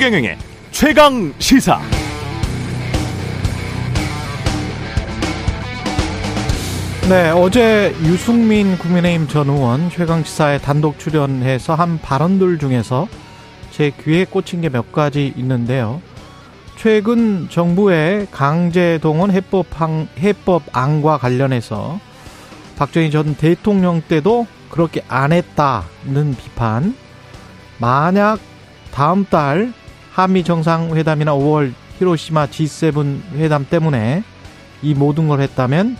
최경영의 최강 시사. 네, 어제 유승민 국민의힘 전 의원 최강 시사에 단독 출연해서 한 발언들 중에서 제 귀에 꽂힌 게 몇 가지 있는데요. 최근 정부의 강제동원 해법 해법안과 관련해서 박정희 전 대통령 때도 그렇게 안 했다는 비판. 만약 다음 달 한미 정상회담이나 5월 히로시마 G7 회담 때문에 이 모든 걸 했다면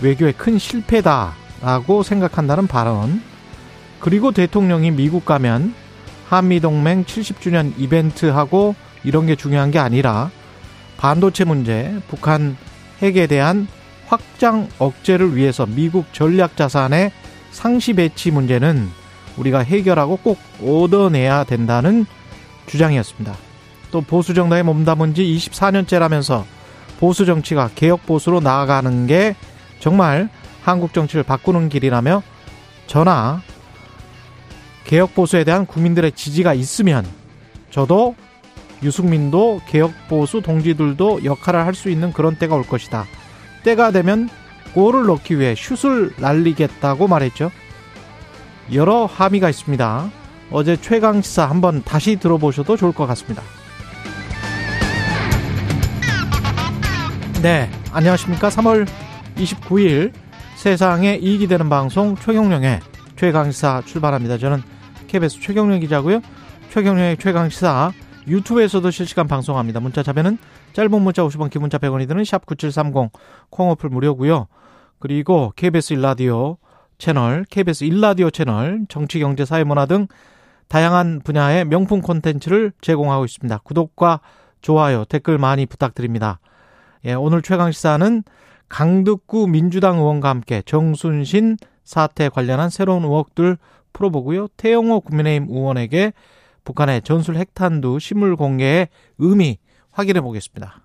외교의 큰 실패다라고 생각한다는 발언. 그리고 대통령이 미국 가면 한미동맹 70주년 이벤트하고 이런 게 중요한 게 아니라 반도체 문제, 북한 핵에 대한 확장 억제를 위해서 미국 전략 자산의 상시 배치 문제는 우리가 해결하고 꼭 얻어내야 된다는 주장이었습니다. 또 보수 정당에 몸담은 지 24년째라면서 보수 정치가 개혁 보수로 나아가는 게 정말 한국 정치를 바꾸는 길이라며 저나 개혁 보수에 대한 국민들의 지지가 있으면 저도 유승민도 개혁 보수 동지들도 역할을 할 수 있는 그런 때가 올 것이다. 때가 되면 골을 넣기 위해 슛을 날리겠다고 말했죠. 여러 함의가 있습니다. 어제 최강 시사 한번 다시 들어보셔도 좋을 것 같습니다. 네, 안녕하십니까. 3월 29일 세상에 이익이 되는 방송 최경령의 최강시사 출발합니다. 저는 KBS 최경령 기자고요. 최경령의 최강시사 유튜브에서도 실시간 방송합니다. 문자 자배는 짧은 문자 50원, 긴 문자 100원이 드는 샵 9730 콩어플 무료고요. 그리고 KBS 일라디오 채널, KBS 일라디오 채널, 정치, 경제, 사회, 문화 등 다양한 분야의 명품 콘텐츠를 제공하고 있습니다. 구독과 좋아요, 댓글 많이 부탁드립니다. 예, 오늘 최강시사는 강득구 민주당 의원과 함께 정순신 사태 관련한 새로운 의혹들 풀어보고요. 태영호 국민의힘 의원에게 북한의 전술 핵탄두 실물 공개의 의미 확인해 보겠습니다.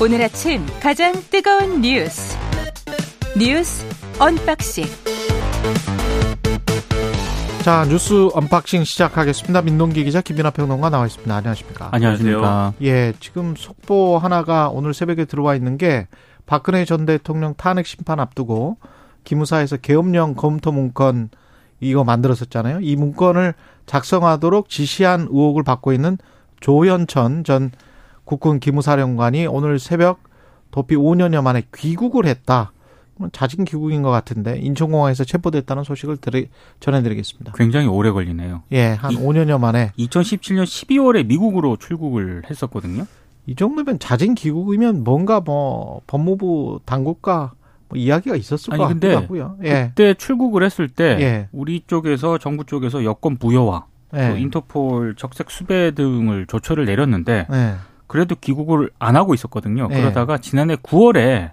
오늘 아침 가장 뜨거운 뉴스 뉴스 unboxing 자 뉴스 unboxing 시작하겠습니다. 민동기 기자 김민아 평론가 나와 있습니다. 안녕하십니까? 안녕하십니까? 예, 지금 속보 하나가 오늘 새벽에 들어와 있는 게 박근혜 전 대통령 탄핵 심판 앞두고 기무사에서 계엄령 검토 문건 이거 만들었었잖아요. 이 문건을 작성하도록 지시한 의혹을 받고 있는 조현천 전 국군 기무사령관이 오늘 새벽 도피 5년여 만에 귀국을 했다. 자진 귀국인 것 같은데 인천공항에서 체포됐다는 소식을 드리, 전해드리겠습니다. 굉장히 오래 걸리네요. 예, 한 이, 5년여 만에. 2017년 12월에 미국으로 출국을 했었거든요. 이 정도면 자진 귀국이면 뭔가 뭐 법무부 당국과 뭐 이야기가 있었을 아니, 것 근데 같고요. 예. 그때 출국을 했을 때 예. 우리 쪽에서 정부 쪽에서 여권 부여와 예. 또 인터폴 적색 수배 등을 조처를 내렸는데 예. 그래도 귀국을 안 하고 있었거든요. 예. 그러다가 지난해 9월에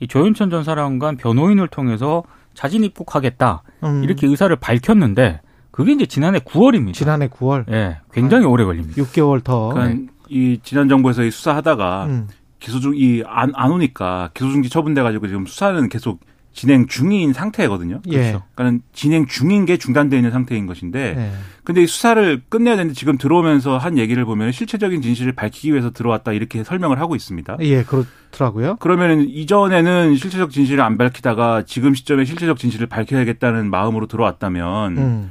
이 조윤천 전 사령관 변호인을 통해서 자진 입국하겠다 음. 이렇게 의사를 밝혔는데 그게 이제 지난해 9월입니다. 지난해 9월. 예, 굉장히 아, 오래 걸립니다. 6개월 더. 그러니까 이 지난 정부에서 이 수사하다가 음. 기소 중이안 안 오니까 기소 중지 처분돼 가지고 지금 수사는 계속 진행 중인 상태거든요. 예. 그렇죠. 그러니까 진행 중인 게 중단되어 있는 상태인 것인데, 예. 근데 이 수사를 끝내야 되는데 지금 들어오면서 한 얘기를 보면 실체적인 진실을 밝히기 위해서 들어왔다 이렇게 설명을 하고 있습니다. 예, 그렇더라고요. 그러면 이전에는 실체적 진실을 안 밝히다가 지금 시점에 실체적 진실을 밝혀야겠다는 마음으로 들어왔다면 음.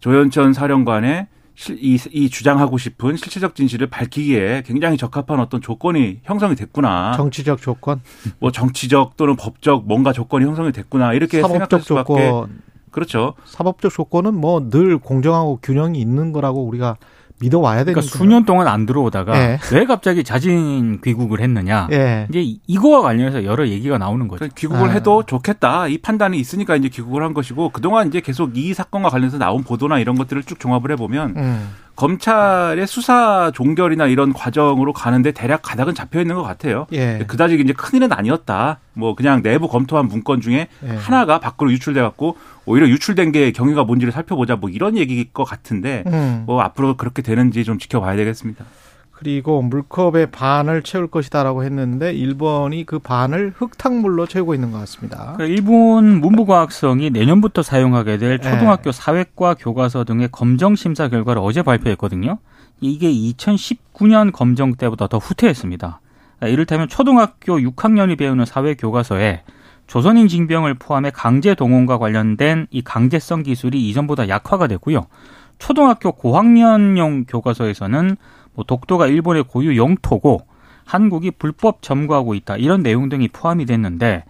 조현천 사령관의 이, 이 주장하고 싶은 실체적 진실을 밝히기에 굉장히 적합한 어떤 조건이 형성이 됐구나. 정치적 조건? 뭐 정치적 또는 법적 뭔가 조건이 형성이 됐구나. 이렇게 생각할 수밖에. 조건. 그렇죠. 사법적 조건은 뭐 늘 공정하고 균형이 있는 거라고 우리가 믿어와야 되니까. 그러니까 수년 동안 안 들어오다가 네. 왜 갑자기 자진 귀국을 했느냐. 네. 이제 이거와 관련해서 여러 얘기가 나오는 거죠. 그러니까 귀국을 아. 해도 좋겠다. 이 판단이 있으니까 이제 귀국을 한 것이고 그동안 이제 계속 이 사건과 관련해서 나온 보도나 이런 것들을 쭉 종합을 해보면 음. 검찰의 수사 종결이나 이런 과정으로 가는데 대략 가닥은 잡혀 있는 것 같아요. 예. 그다지 이제 큰일은 아니었다. 뭐 그냥 내부 검토한 문건 중에 예. 하나가 밖으로 유출돼 갖고 오히려 유출된 게 경위가 뭔지를 살펴보자 뭐 이런 얘기일 것 같은데 음. 뭐 앞으로 그렇게 되는지 좀 지켜봐야 되겠습니다. 그리고 물컵의 반을 채울 것이다라고 했는데 일본이 그 반을 흙탕물로 채우고 있는 것 같습니다. 그러니까 일본 문부과학성이 내년부터 사용하게 될 네. 초등학교 사회과 교과서 등의 검정 심사 결과를 어제 발표했거든요. 이게 2019년 검정 때보다 더 후퇴했습니다. 이를테면 초등학교 6학년이 배우는 사회 교과서에 조선인 징병을 포함해 강제 동원과 관련된 이 강제성 기술이 이전보다 약화가 됐고요. 초등학교 고학년용 교과서에서는 뭐 독도가 일본의 고유 영토고 한국이 불법 점거하고 있다 이런 내용 등이 포함이 됐는데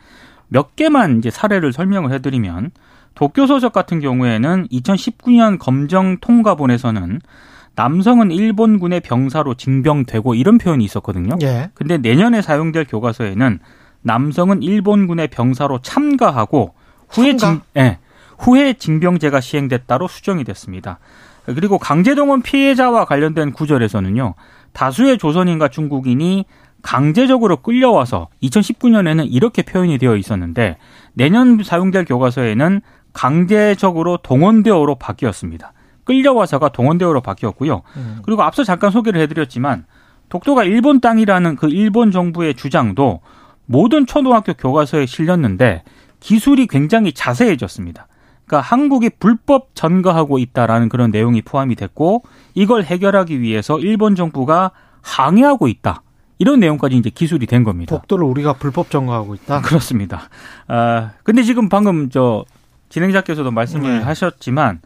몇 개만 이제 사례를 설명을 해드리면 도쿄 서적 같은 경우에는 2019년 검정 통과본에서는 남성은 일본군의 병사로 징병되고 이런 표현이 있었거든요. 예. 근데 내년에 사용될 교과서에는 남성은 일본군의 병사로 참가하고 후에 징, 예, 후에 징병제가 시행됐다로 수정이 됐습니다. 그리고 강제동원 피해자와 관련된 구절에서는요. 다수의 조선인과 중국인이 강제적으로 끌려와서 2019년에는 이렇게 표현이 되어 있었는데 내년 사용될 교과서에는 강제적으로 동원되어로 바뀌었습니다. 끌려와서가 동원되어로 바뀌었고요. 음. 그리고 앞서 잠깐 소개를 해드렸지만 독도가 일본 땅이라는 그 일본 정부의 주장도 모든 초등학교 교과서에 실렸는데 기술이 굉장히 자세해졌습니다. 그러니까 한국이 불법 전거하고 있다라는 그런 내용이 포함이 됐고 이걸 해결하기 위해서 일본 정부가 항의하고 있다. 이런 내용까지 이제 기술이 된 겁니다. 독도를 우리가 불법 점거하고 있다. 그렇습니다. 아 근데 지금 방금 저 진행자께서도 말씀을 네. 하셨지만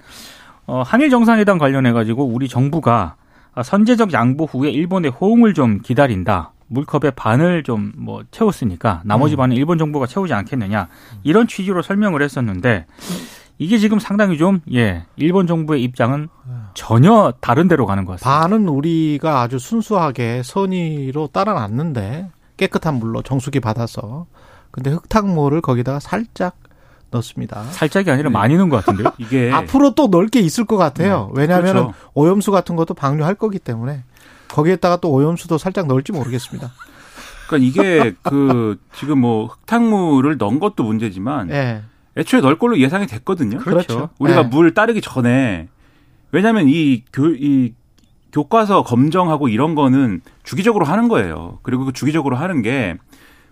어, 한일 정상회담 관련해 가지고 우리 정부가 선제적 양보 후에 일본의 호응을 좀 기다린다. 물컵의 반을 좀 뭐 채웠으니까 나머지 음. 반은 일본 정부가 채우지 않겠느냐 이런 취지로 설명을 했었는데 이게 지금 상당히 좀, 예, 일본 정부의 입장은 전혀 다른 데로 가는 것 같습니다. 반은 우리가 아주 순수하게 선의로 따라놨는데 깨끗한 물로 정수기 받아서 근데 흙탕물을 거기다가 살짝 넣습니다. 살짝이 아니라 네. 많이 넣은 것 같은데요? 이게 앞으로 또 넓게 있을 것 같아요. 네. 왜냐하면 그렇죠. 오염수 같은 것도 방류할 거기 때문에 거기에다가 또 오염수도 살짝 넣을지 모르겠습니다. 그러니까 이게 그 지금 뭐 흙탕물을 넣은 것도 문제지만 네. 애초에 넣을 걸로 예상이 됐거든요. 그렇죠. 우리가 네. 물 따르기 전에 왜냐하면 이 교, 이 교과서 검정하고 이런 거는 주기적으로 하는 거예요. 그리고 그 주기적으로 하는 게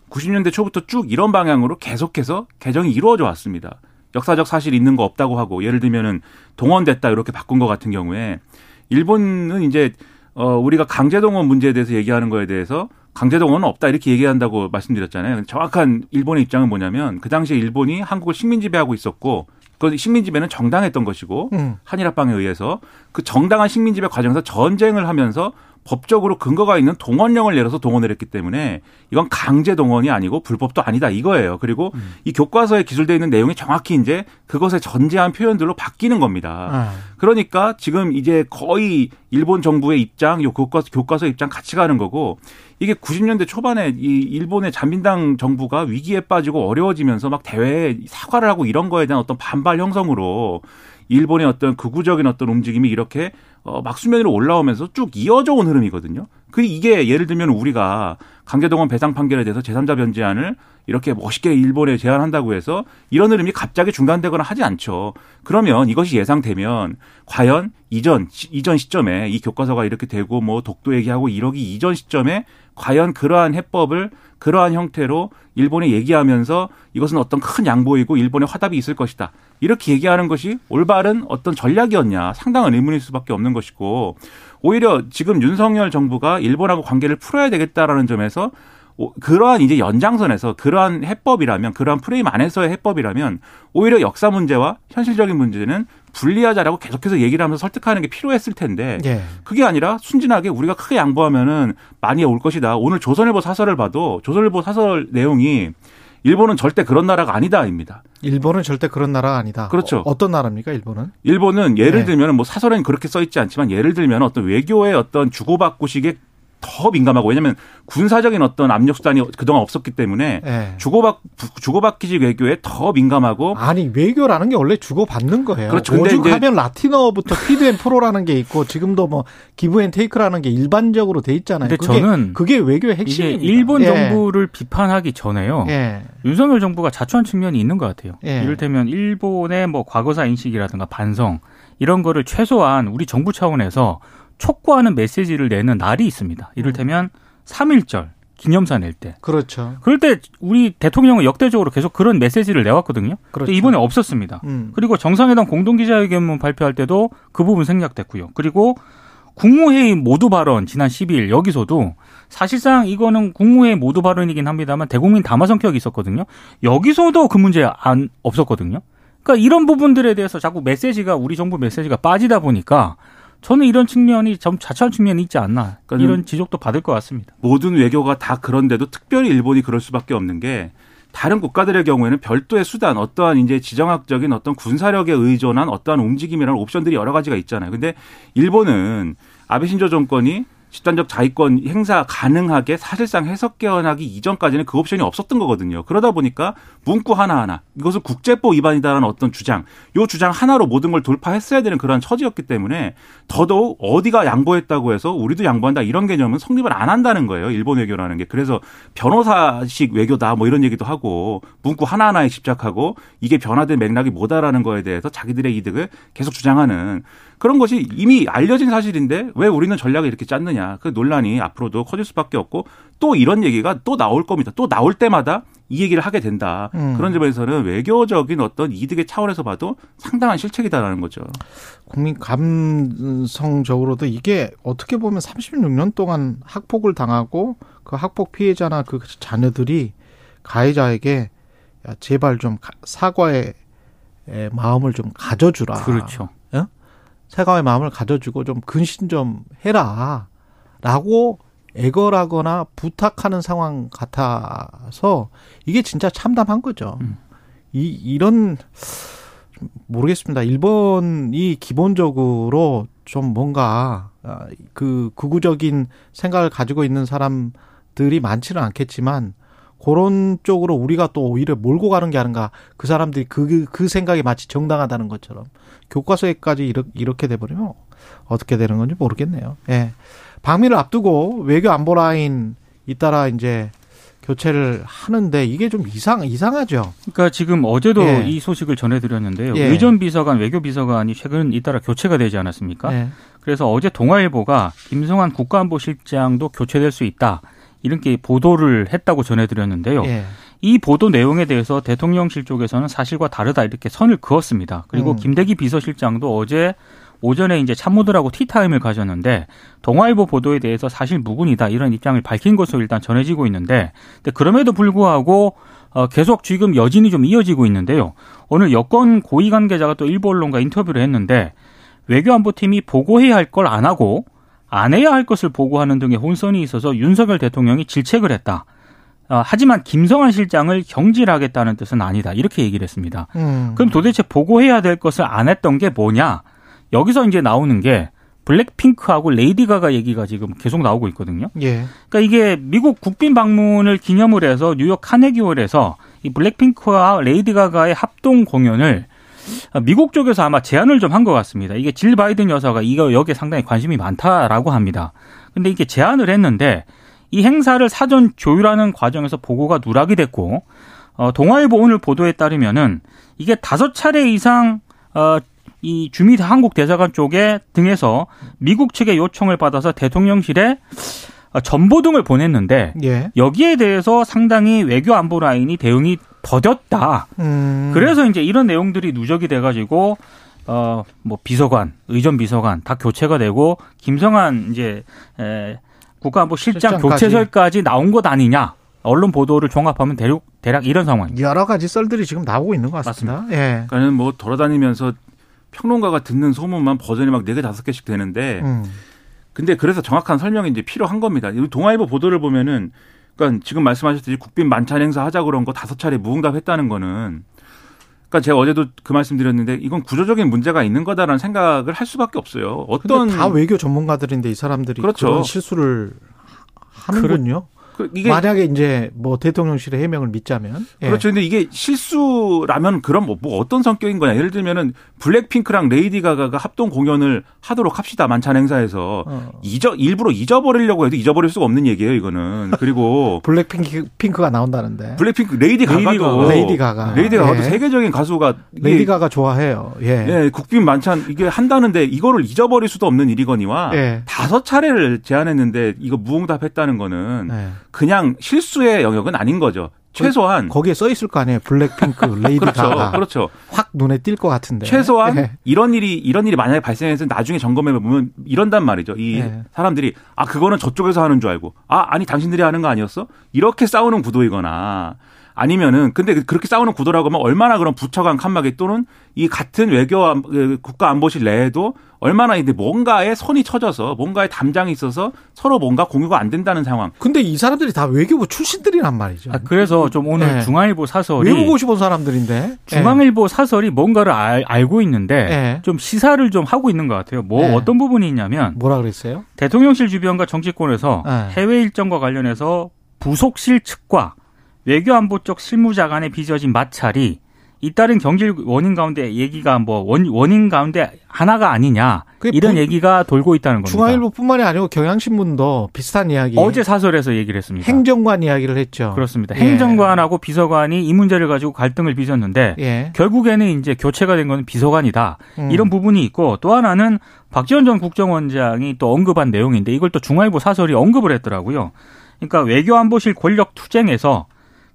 90년대 초부터 쭉 이런 방향으로 계속해서 개정이 이루어져 왔습니다. 역사적 사실 있는 거 없다고 하고 예를 들면은 동원됐다 이렇게 바꾼 것 같은 경우에 일본은 이제 어 우리가 강제 동원 문제에 대해서 얘기하는 거에 대해서 강제동원은 없다 이렇게 얘기한다고 말씀드렸잖아요. 정확한 일본의 입장은 뭐냐면 그 당시에 일본이 한국을 식민 지배하고 있었고 그 식민 지배는 정당했던 것이고 음. 한일 합방에 의해서 그 정당한 식민 지배 과정에서 전쟁을 하면서 법적으로 근거가 있는 동원령을 내려서 동원을 했기 때문에 이건 강제 동원이 아니고 불법도 아니다 이거예요. 그리고 음. 이 교과서에 기술되어 있는 내용이 정확히 이제 그것에 전제한 표현들로 바뀌는 겁니다. 아. 그러니까 지금 이제 거의 일본 정부의 입장, 요 교과서 교과서 입장 같이 가는 거고 이게 90년대 초반에 이 일본의 자민당 정부가 위기에 빠지고 어려워지면서 막 대회에 사과를 하고 이런 거에 대한 어떤 반발 형성으로 일본의 어떤 극우적인 어떤 움직임이 이렇게 어, 막 수면 위로 올라오면서 쭉 이어져 온 흐름이거든요. 그 이게 예를 들면 우리가 강제동원 배상 판결에 대해서 제3자 변제안을 이렇게 멋있게 일본에 제안한다고 해서 이런 흐름이 갑자기 중단되거나 하지 않죠. 그러면 이것이 예상되면 과연 이전 이전 시점에 이 교과서가 이렇게 되고 뭐 독도 얘기하고 이러기 이전 시점에 과연 그러한 해법을 그러한 형태로 일본에 얘기하면서 이것은 어떤 큰 양보이고 일본의 화답이 있을 것이다. 이렇게 얘기하는 것이 올바른 어떤 전략이었냐 상당한 의문일 수밖에 없는 것이고 오히려 지금 윤석열 정부가 일본하고 관계를 풀어야 되겠다라는 점에서 그러한 이제 연장선에서 그러한 해법이라면 그러한 프레임 안에서의 해법이라면 오히려 역사 문제와 현실적인 문제는 분리하자라고 계속해서 얘기를 하면서 설득하는 게 필요했을 텐데 예. 그게 아니라 순진하게 우리가 크게 양보하면은 많이 올 것이다. 오늘 조선일보 사설을 봐도 조선일보 사설 내용이 일본은 절대 그런 나라가 아니다입니다. 일본은 절대 그런 나라가 아니다. 그렇죠. 어, 떤 나라입니까, 일본은? 일본은 예를 네. 들면 뭐 사설에는 그렇게 써 있지 않지만 예를 들면 어떤 외교의 어떤 주고받고식의 더 민감하고 왜냐하면 군사적인 어떤 압력 수단이 그동안 없었기 때문에 네. 주고받 주고받기식 외교에 더 민감하고 아니 외교라는 게 원래 주고받는 거예요. 그렇죠. 오죽하면 라틴어부터 피드 앤 프로라는 게 있고 지금도 뭐 give and take라는 게 일반적으로 돼 있잖아요. 근데 그게, 저는 그게 외교의 핵심입니다. 일본 예. 정부를 비판하기 전에요. 예. 윤석열 정부가 자초한 측면이 있는 것 같아요. 예. 이를테면 일본의 뭐 과거사 인식이라든가 반성 이런 거를 최소한 우리 정부 차원에서 촉구하는 메시지를 내는 날이 있습니다. 이를테면 음. 3.1절 기념사 낼 때. 그렇죠. 그럴 때 우리 대통령은 역대적으로 계속 그런 메시지를 내왔거든요. 그렇죠. 이번에 없었습니다. 음. 그리고 정상회담 공동기자회견문 발표할 때도 그 부분 생략됐고요. 그리고 국무회의 모두 발언 지난 12일 여기서도 사실상 이거는 국무회의 모두 발언이긴 합니다만 대국민 담화 성격이 있었거든요. 여기서도 그 문제 안 없었거든요. 그러니까 이런 부분들에 대해서 자꾸 메시지가 우리 정부 메시지가 빠지다 보니까 저는 이런 측면이 좀 자초한 측면이 있지 않나 그러니까 이런 지적도 받을 것 같습니다. 모든 외교가 다 그런데도 특별히 일본이 그럴 수밖에 없는 게 다른 국가들의 경우에는 별도의 수단, 어떠한 이제 지정학적인 어떤 군사력에 의존한 어떠한 움직임이라는 옵션들이 여러 가지가 있잖아요. 근데 일본은 아베 신조 정권이 집단적 자위권 행사 가능하게 사실상 해석 개헌하기 이전까지는 그 옵션이 없었던 거거든요. 그러다 보니까 문구 하나하나 이것은 국제법 위반이다라는 어떤 주장, 요 주장 하나로 모든 걸 돌파했어야 되는 그런 처지였기 때문에 더더욱 어디가 양보했다고 해서 우리도 양보한다 이런 개념은 성립을 안 한다는 거예요. 일본 외교라는 게. 그래서 변호사식 외교다 뭐 이런 얘기도 하고 문구 하나하나에 집착하고 이게 변화된 맥락이 뭐다라는 거에 대해서 자기들의 이득을 계속 주장하는 그런 것이 이미 알려진 사실인데 왜 우리는 전략을 이렇게 짰느냐. 그 논란이 앞으로도 커질 수밖에 없고 또 이런 얘기가 또 나올 겁니다. 또 나올 때마다 이 얘기를 하게 된다. 음. 그런 점에서는 외교적인 어떤 이득의 차원에서 봐도 상당한 실책이다라는 거죠. 국민 감성적으로도 이게 어떻게 보면 36년 동안 학폭을 당하고 그 학폭 피해자나 그 자녀들이 가해자에게 야, 제발 좀 사과의 마음을 좀 가져주라. 그렇죠. 사과의 마음을 가져주고 좀 근신 좀 해라. 라고 애걸하거나 부탁하는 상황 같아서 이게 진짜 참담한 거죠. 음. 이, 이런, 모르겠습니다. 일본이 기본적으로 좀 뭔가 아, 그 극우적인 생각을 가지고 있는 사람들이 많지는 않겠지만 그런 쪽으로 우리가 또 오히려 몰고 가는 게 아닌가. 그 사람들이 그, 그 생각이 마치 정당하다는 것처럼. 교과서에까지 이렇게, 이렇게 돼버리면 어떻게 되는 건지 모르겠네요. 예. 방미를 앞두고 외교 안보 라인 잇따라 이제 교체를 하는데 이게 좀 이상 이상하죠. 그러니까 지금 어제도 예. 이 소식을 전해드렸는데요. 예. 의전 비서관, 외교 비서관이 최근 잇따라 교체가 되지 않았습니까? 예. 그래서 어제 동아일보가 김성환 국가안보실장도 교체될 수 있다. 이렇게 보도를 했다고 전해드렸는데요. 예. 이 보도 내용에 대해서 대통령실 쪽에서는 사실과 다르다 이렇게 선을 그었습니다. 그리고 음. 김대기 비서실장도 어제 오전에 이제 참모들하고 티타임을 가졌는데 동아일보 보도에 대해서 사실 무근이다 이런 입장을 밝힌 것으로 일단 전해지고 있는데 근데 그럼에도 불구하고 어, 계속 지금 여진이 좀 이어지고 있는데요. 오늘 여권 고위 관계자가 또 일부 언론과 인터뷰를 했는데 외교안보팀이 보고해야 할 걸 안 하고 안 해야 할 것을 보고하는 등의 혼선이 있어서 윤석열 대통령이 질책을 했다. 어, 하지만 김성환 실장을 경질하겠다는 뜻은 아니다. 이렇게 얘기를 했습니다. 음. 그럼 도대체 보고해야 될 것을 안 했던 게 뭐냐? 여기서 이제 나오는 게 블랙핑크하고 레이디 가가 얘기가 지금 계속 나오고 있거든요. 예. 그러니까 이게 미국 국빈 방문을 기념을 해서 뉴욕 카네기홀에서 이 블랙핑크와 레이디 가가의 합동 공연을 미국 쪽에서 아마 제안을 좀 한 것 같습니다. 이게 질 바이든 여사가 이거 여기에 상당히 관심이 많다라고 합니다. 근데 이게 제안을 했는데 이 행사를 사전 조율하는 과정에서 보고가 누락이 됐고 어, 동아일보 오늘 보도에 따르면은 이게 다섯 차례 이상 어, 이 주미 한국 대사관 쪽에 등에서 미국 측의 요청을 받아서 대통령실에 어, 전보 등을 보냈는데 예. 여기에 대해서 상당히 외교 안보 라인이 대응이 더뎠다. 음. 그래서 이제 이런 내용들이 누적이 돼가지고 어뭐 비서관, 의전 비서관 다 교체가 되고 김성한 이제 에, 국가안보 실장 실장까지. 교체설까지 나온 것 아니냐. 언론 보도를 종합하면 대략, 대략 이런 상황. 여러 가지 썰들이 지금 나오고 있는 것 같습니다. 맞습니다. 예. 그러니까 뭐 돌아다니면서 평론가가 듣는 소문만 버전이 막네개 다섯 개씩 되는데 음. 근데 그래서 정확한 설명이 이제 필요한 겁니다. 동아일보 보도를 보면은 그러니까 지금 말씀하셨듯이 국빈 만찬 행사 하자 그런 거 다섯 차례 무응답했다는 거는 그러니까 제가 어제도 그 말씀드렸는데 이건 구조적인 문제가 있는 거다라는 생각을 할 수밖에 없어요. 어떤 다 외교 전문가들인데 이 사람들이 그렇죠. 그런 실수를 하는군요. 그 이게 만약에 이제 뭐 대통령실의 해명을 믿자면 예. 그렇죠. 근데 이게 실수라면 그럼 뭐, 뭐 어떤 성격인 거냐? 예를 들면은 블랙핑크랑 레이디 가가가 합동 공연을 하도록 합시다 만찬 행사에서 어. 잊어 일부러 잊어버리려고 해도 잊어버릴 수가 없는 얘기예요. 이거는 그리고 블랙핑크 핑크가 나온다는데 블랙핑크 레이디 가가도 레이디 가가 레이디 가가도 예. 세계적인 가수가 레이디 가가 좋아해요. 예. 예, 국빈 만찬 이게 한다는데 이거를 잊어버릴 수도 없는 일이거니와 예. 다섯 차례를 제안했는데 이거 무응답했다는 거는 예. 그냥 실수의 영역은 아닌 거죠. 최소한 거기에 써 있을 거 아니에요. 블랙핑크, 레이디 그렇죠, 가가. 그렇죠. 확 눈에 띌 것 같은데. 최소한 네. 이런 일이 이런 일이 만약에 발생해서 나중에 점검해 보면 이런단 말이죠. 이 네. 사람들이 아 그거는 저쪽에서 하는 줄 알고 아 아니 당신들이 하는 거 아니었어? 이렇게 싸우는 구도이거나 아니면은 근데 그렇게 싸우는 구도라고 하면 얼마나 그런 부처 간 칸막이 또는 이 같은 외교 그 국가 안보실 내에도 얼마나 이제 뭔가에 손이 쳐져서 뭔가에 담장이 있어서 서로 뭔가 공유가 안 된다는 상황. 근데 이 사람들이 다 외교부 출신들이란 말이죠. 아, 그래서 좀 오늘 네. 중앙일보 사설이 외국고시 본 사람들인데 중앙일보 네. 사설이 뭔가를 알, 알고 있는데 네. 좀 시사를 좀 하고 있는 것 같아요. 뭐 네. 어떤 부분이 있냐면 뭐라 그랬어요? 대통령실 주변과 정치권에서 네. 해외 일정과 관련해서 부속실 측과 외교안보 쪽 실무자 간에 빚어진 마찰이 잇따른 경질 원인 가운데 얘기가 뭐 원, 원인 가운데 하나가 아니냐 이런 부, 얘기가 돌고 있다는 겁니다. 중앙일보뿐만이 아니고 경향신문도 비슷한 이야기. 어제 사설에서 얘기를 했습니다. 행정관 이야기를 했죠. 그렇습니다. 예. 행정관하고 비서관이 이 문제를 가지고 갈등을 빚었는데 예. 결국에는 이제 교체가 된 건 비서관이다. 음. 이런 부분이 있고 또 하나는 박지원 전 국정원장이 또 언급한 내용인데 이걸 또 중앙일보 사설이 언급을 했더라고요. 그러니까 외교안보실 권력 투쟁에서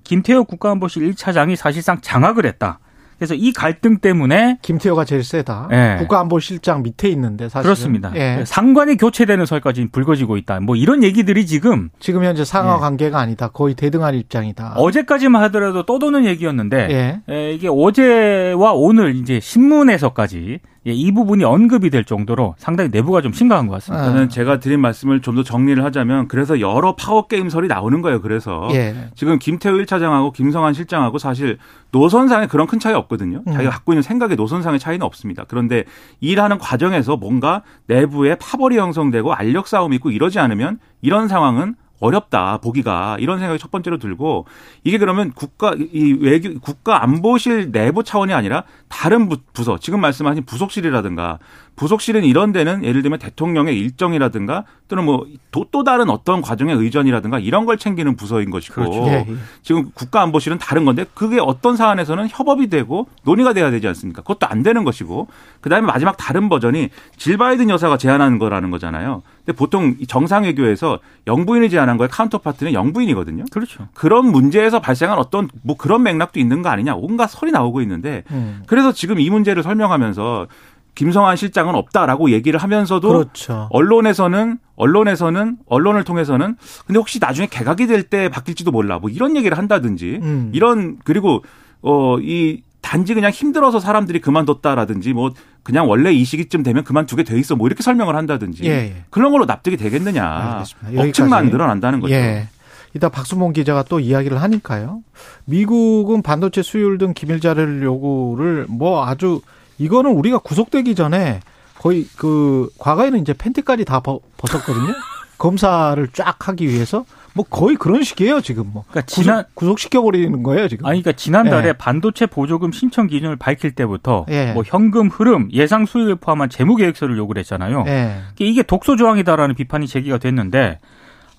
김태호 국가안보실 1차장이 사실상 장악을 했다. 그래서 이 갈등 때문에 김태호가 제일 세다. 예. 국가안보실장 밑에 있는데 사실 그렇습니다. 예. 상관이 교체되는 설까지 불거지고 있다. 뭐 이런 얘기들이 지금 지금 현재 상하 예. 관계가 아니다. 거의 대등한 입장이다. 어제까지만 하더라도 떠도는 얘기였는데 예. 예 이게 어제와 오늘 이제 신문에서까지 예, 이 부분이 언급이 될 정도로 상당히 내부가 좀 심각한 것 같습니다. 저는 제가 드린 말씀을 좀 더 정리를 하자면 그래서 여러 파워 게임설이 나오는 거예요. 그래서 예. 지금 김태우 1차장하고 김성한 실장하고 사실 노선상에 그런 큰 차이 없거든요. 음. 자기가 갖고 있는 생각의 노선상의 차이는 없습니다. 그런데 일하는 과정에서 뭔가 내부에 파벌이 형성되고 알력 싸움이 있고 이러지 않으면 이런 상황은 어렵다 보기가 이런 생각이 첫 번째로 들고 이게 그러면 국가 이 외교 국가 안보실 내부 차원이 아니라 다른 부서 지금 말씀하신 부속실이라든가 부속실은 이런 데는 예를 들면 대통령의 일정이라든가 또는 뭐또 다른 어떤 과정의 의전이라든가 이런 걸 챙기는 부서인 것이고 그렇죠. 예, 예. 지금 국가안보실은 다른 건데 그게 어떤 사안에서는 협업이 되고 논의가 돼야 되지 않습니까? 그것도 안 되는 것이고 그다음에 마지막 다른 버전이 질 바이든 여사가 제안하는 거라는 거잖아요. 근데 보통 정상 외교에서 영부인이 제안한 거에 counterpart는 영부인이거든요. 그렇죠. 그런 문제에서 발생한 어떤 뭐 그런 맥락도 있는 거 아니냐 온갖 설이 나오고 있는데 음. 그래서 지금 이 문제를 설명하면서 김성환 실장은 없다라고 얘기를 하면서도 그렇죠. 언론에서는 언론에서는 언론을 통해서는 근데 혹시 나중에 개각이 될 때 바뀔지도 몰라 뭐 이런 얘기를 한다든지 음. 이런 그리고 어이 단지 그냥 힘들어서 사람들이 그만뒀다라든지 뭐 그냥 원래 이 시기쯤 되면 그만두게 돼 있어 뭐 이렇게 설명을 한다든지 예, 예. 그런 걸로 납득이 되겠느냐 억측만 늘어난다는 거죠. 예. 이따 박수봉 기자가 또 이야기를 하니까요. 미국은 반도체 수율 등 기밀 자료를 요구를 뭐 아주 이거는 우리가 구속되기 전에 거의 그 과거에는 이제 팬티까지 다 벗었거든요. 검사를 쫙 하기 위해서 뭐 거의 그런 식이에요 지금 뭐. 그러니까 지난 구속, 시켜 버리는 거예요 지금. 아니 그러니까 지난달에 예. 반도체 보조금 신청 기준을 밝힐 때부터 예. 뭐 현금 흐름, 예상 수익을 포함한 재무 계획서를 요구를 했잖아요. 예. 이게 독소 조항이다라는 비판이 제기가 됐는데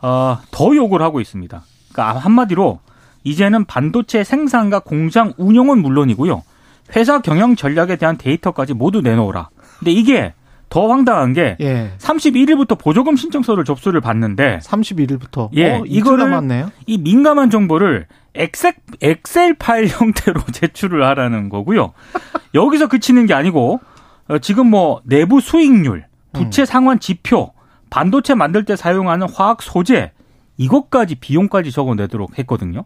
어, 더 요구를 하고 있습니다. 그러니까 한마디로 이제는 반도체 생산과 공장 운영은 물론이고요. 회사 경영 전략에 대한 데이터까지 모두 내놓으라. 근데 이게 더 황당한 게 예. 31일부터 보조금 신청서를 접수를 받는데 31일부터 예, 어, 이거를 남았네요. 이 민감한 정보를 엑셀, 엑셀 파일 형태로 제출을 하라는 거고요. 여기서 그치는 게 아니고 어, 지금 뭐 내부 수익률, 부채 음. 상환 지표, 반도체 만들 때 사용하는 화학 소재 이것까지 비용까지 적어내도록 했거든요.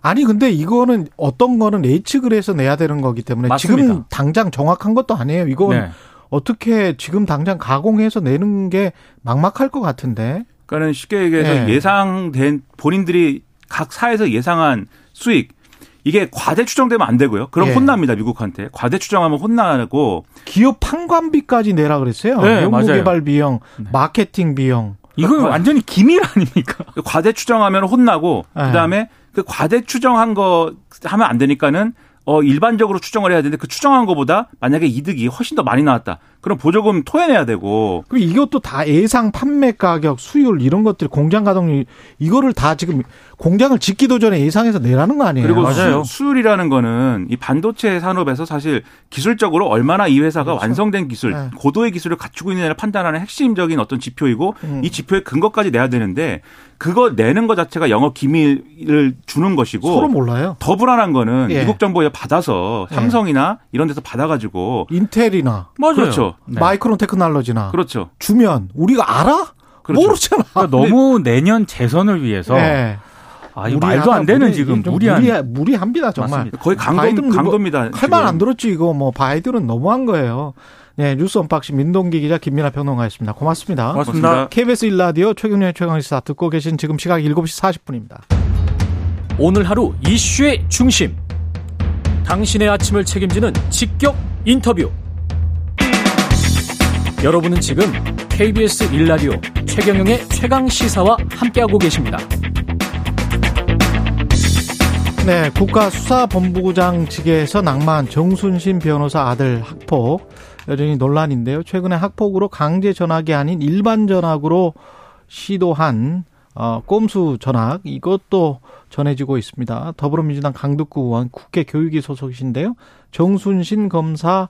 아니 근데 이거는 어떤 거는 예측을 해서 내야 되는 거기 때문에 맞습니다. 지금 당장 정확한 것도 아니에요. 이건 네. 어떻게 지금 당장 가공해서 내는 게 막막할 것 같은데. 그러니까는 쉽게 얘기해서 네. 예상된 본인들이 각 사에서 예상한 수익 이게 과대 추정되면 안 되고요. 그럼 예. 혼납니다 미국한테. 과대 추정하면 혼나고 기업 판관비까지 내라 그랬어요. 네, 연구개발 비용, 네. 마케팅 비용. 이건 완전히 기밀 아닙니까? 과대 추정하면 혼나고 네. 그다음에 그 과대 추정한 거 하면 안 되니까는 어 일반적으로 추정을 해야 되는데 그 추정한 것보다 만약에 이득이 훨씬 더 많이 나왔다. 그럼 보조금 토해내야 되고. 그리고 이것도 다 예상 판매 가격, 수율 이런 것들 공장 가동률 이거를 다 지금 공장을 짓기도 전에 예상해서 내라는 거 아니에요? 그리고 맞아요. 수, 수율이라는 거는 이 반도체 산업에서 사실 기술적으로 얼마나 이 회사가 그렇죠. 완성된 기술, 네. 고도의 기술을 갖추고 있느냐를 판단하는 핵심적인 어떤 지표이고 음. 이 지표의 근거까지 내야 되는데 그거 내는 것 자체가 영업 기밀을 주는 것이고 서로 몰라요. 더 불안한 거는 예. 미국 정부에 받아서 예. 삼성이나 예. 이런 데서 받아가지고 인텔이나 맞아요. 그렇죠. 네. 마이크론 테크놀로지나 그렇죠. 주면 우리가 알아? 그렇죠. 모르잖아. 그러니까 너무 내년 재선을 위해서 네. 아, 이 말도 안 되는 무리, 지금 무리한 무리, 무리합니다 정말. 맞습니다. 거의 강도 강도입니다. 할말 안 들었지 이거 뭐 바이든은 너무한 거예요. 네, 뉴스 언박싱 민동기 기자 김민아 평론가였습니다. 고맙습니다. 고맙습니다. KBS 일라디오 최경영의 최강시사 듣고 계신 지금 시각 7시 40분입니다. 오늘 하루 이슈의 중심. 당신의 아침을 책임지는 직격 인터뷰. 여러분은 지금 KBS 일라디오 최경영의 최강 시사와 함께하고 계십니다. 네, 국가수사본부장 측에서 낭만 정순신 변호사 아들 학폭 여전히 논란인데요. 최근에 학폭으로 강제 전학이 아닌 일반 전학으로 시도한 어, 꼼수 전학 이것도 전해지고 있습니다. 더불어민주당 강득구 의원 국회 교육위 소속이신데요. 정순신 검사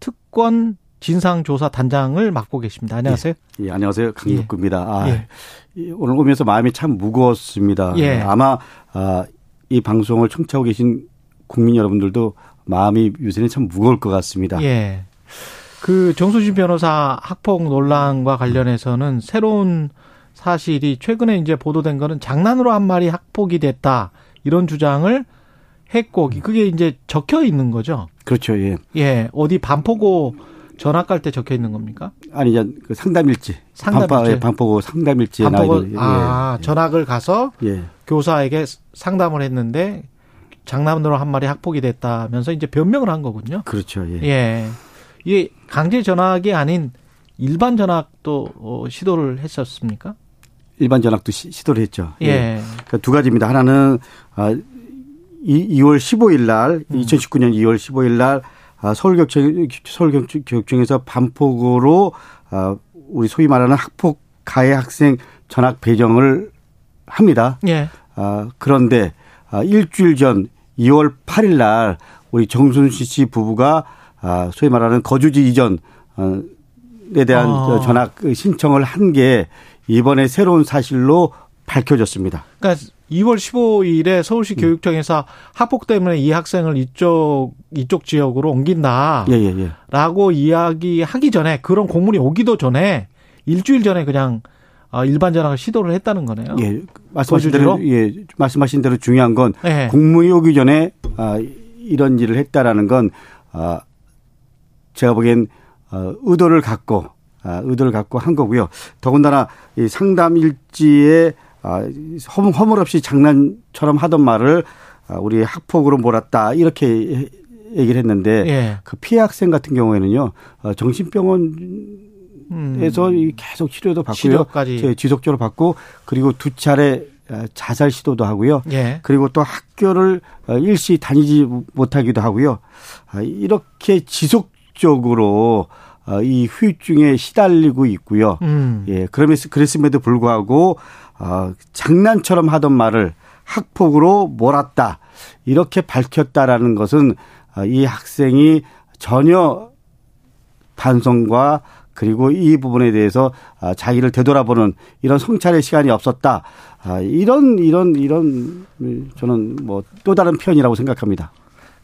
특권 진상조사 단장을 맡고 계십니다. 안녕하세요. 예, 예 안녕하세요. 강덕구입니다. 아, 예. 오늘 오면서 마음이 참 무거웠습니다. 예. 아마 아, 이 방송을 청취하고 계신 국민 여러분들도 마음이 요새는 참 무거울 것 같습니다. 예. 그 정수진 변호사 학폭 논란과 관련해서는 새로운 사실이 최근에 이제 보도된 거는 장난으로 한 말이 학폭이 됐다 이런 주장을 했고 그게 이제 적혀 있는 거죠. 그렇죠. 예. 예. 어디 반포고 전학 갈 때 적혀 있는 겁니까? 아니, 이제 그 상담일지. 상담일지. 예, 반포고 상담일지에 반포고, 나이 아, 예. 전학을 가서 예. 교사에게 상담을 했는데 장난으로 한 말이 학폭이 됐다면서 이제 변명을 한 거군요. 그렇죠. 예. 예. 이게 강제 전학이 아닌 일반 전학도 어, 시도를 했었습니까? 일반 전학도 시, 도를 했죠. 예. 예. 그러니까 두 가지입니다. 하나는 아, 2, 월 15일 날, 음. 2019년 2월 15일 날 아, 서울교육청, 서울교육청에서 반폭으로 아, 우리 소위 말하는 학폭 가해 학생 전학 배정을 합니다. 예. 아, 그런데 아, 일주일 전 2월 8일 날 우리 정순씨 씨 부부가 아, 소위 말하는 거주지 이전 에 대한 아. 전학 신청을 한 게 이번에 새로운 사실로 밝혀졌습니다. 그러니까 2월 15일에 서울시 음. 교육청에서 학폭 때문에 이 학생을 이쪽 이쪽 지역으로 옮긴다. 예, 예, 예. 라고 이야기하기 전에 그런 공문이 오기도 전에 일주일 전에 그냥 어, 일반 전학을 시도를 했다는 거네요. 예. 말씀하신 대로 예, 말씀하신 대로 중요한 건 예. 공문이 오기 전에 아, 이런 일을 했다라는 건 아, 제가 보기엔 어, 의도를 갖고 아, 의도를 갖고 한 거고요. 더군다나 이 상담 일지에 아, 허물 없이 장난처럼 하던 말을 아, 우리 학폭으로 몰았다 이렇게 얘기를 했는데 예. 그 피해 학생 같은 경우에는요 어, 정신병원 에서 음. 계속 치료도 받고요. 치료까지 지속적으로 받고 그리고 두 차례 어, 자살 시도도 하고요. 예. 그리고 또 학교를 어, 일시 다니지 못하기도 하고요. 이렇게 지속적으로 이 후유증에 시달리고 있고요. 음. 예, 그러면서 그랬음에도 불구하고 어, 장난처럼 하던 말을 학폭으로 몰았다. 이렇게 밝혔다라는 것은 어, 이 학생이 전혀 반성과 그리고 이 부분에 대해서 어, 자기를 되돌아보는 이런 성찰의 시간이 없었다. 아, 이런 이런 이런 저는 뭐 또 다른 표현이라고 생각합니다.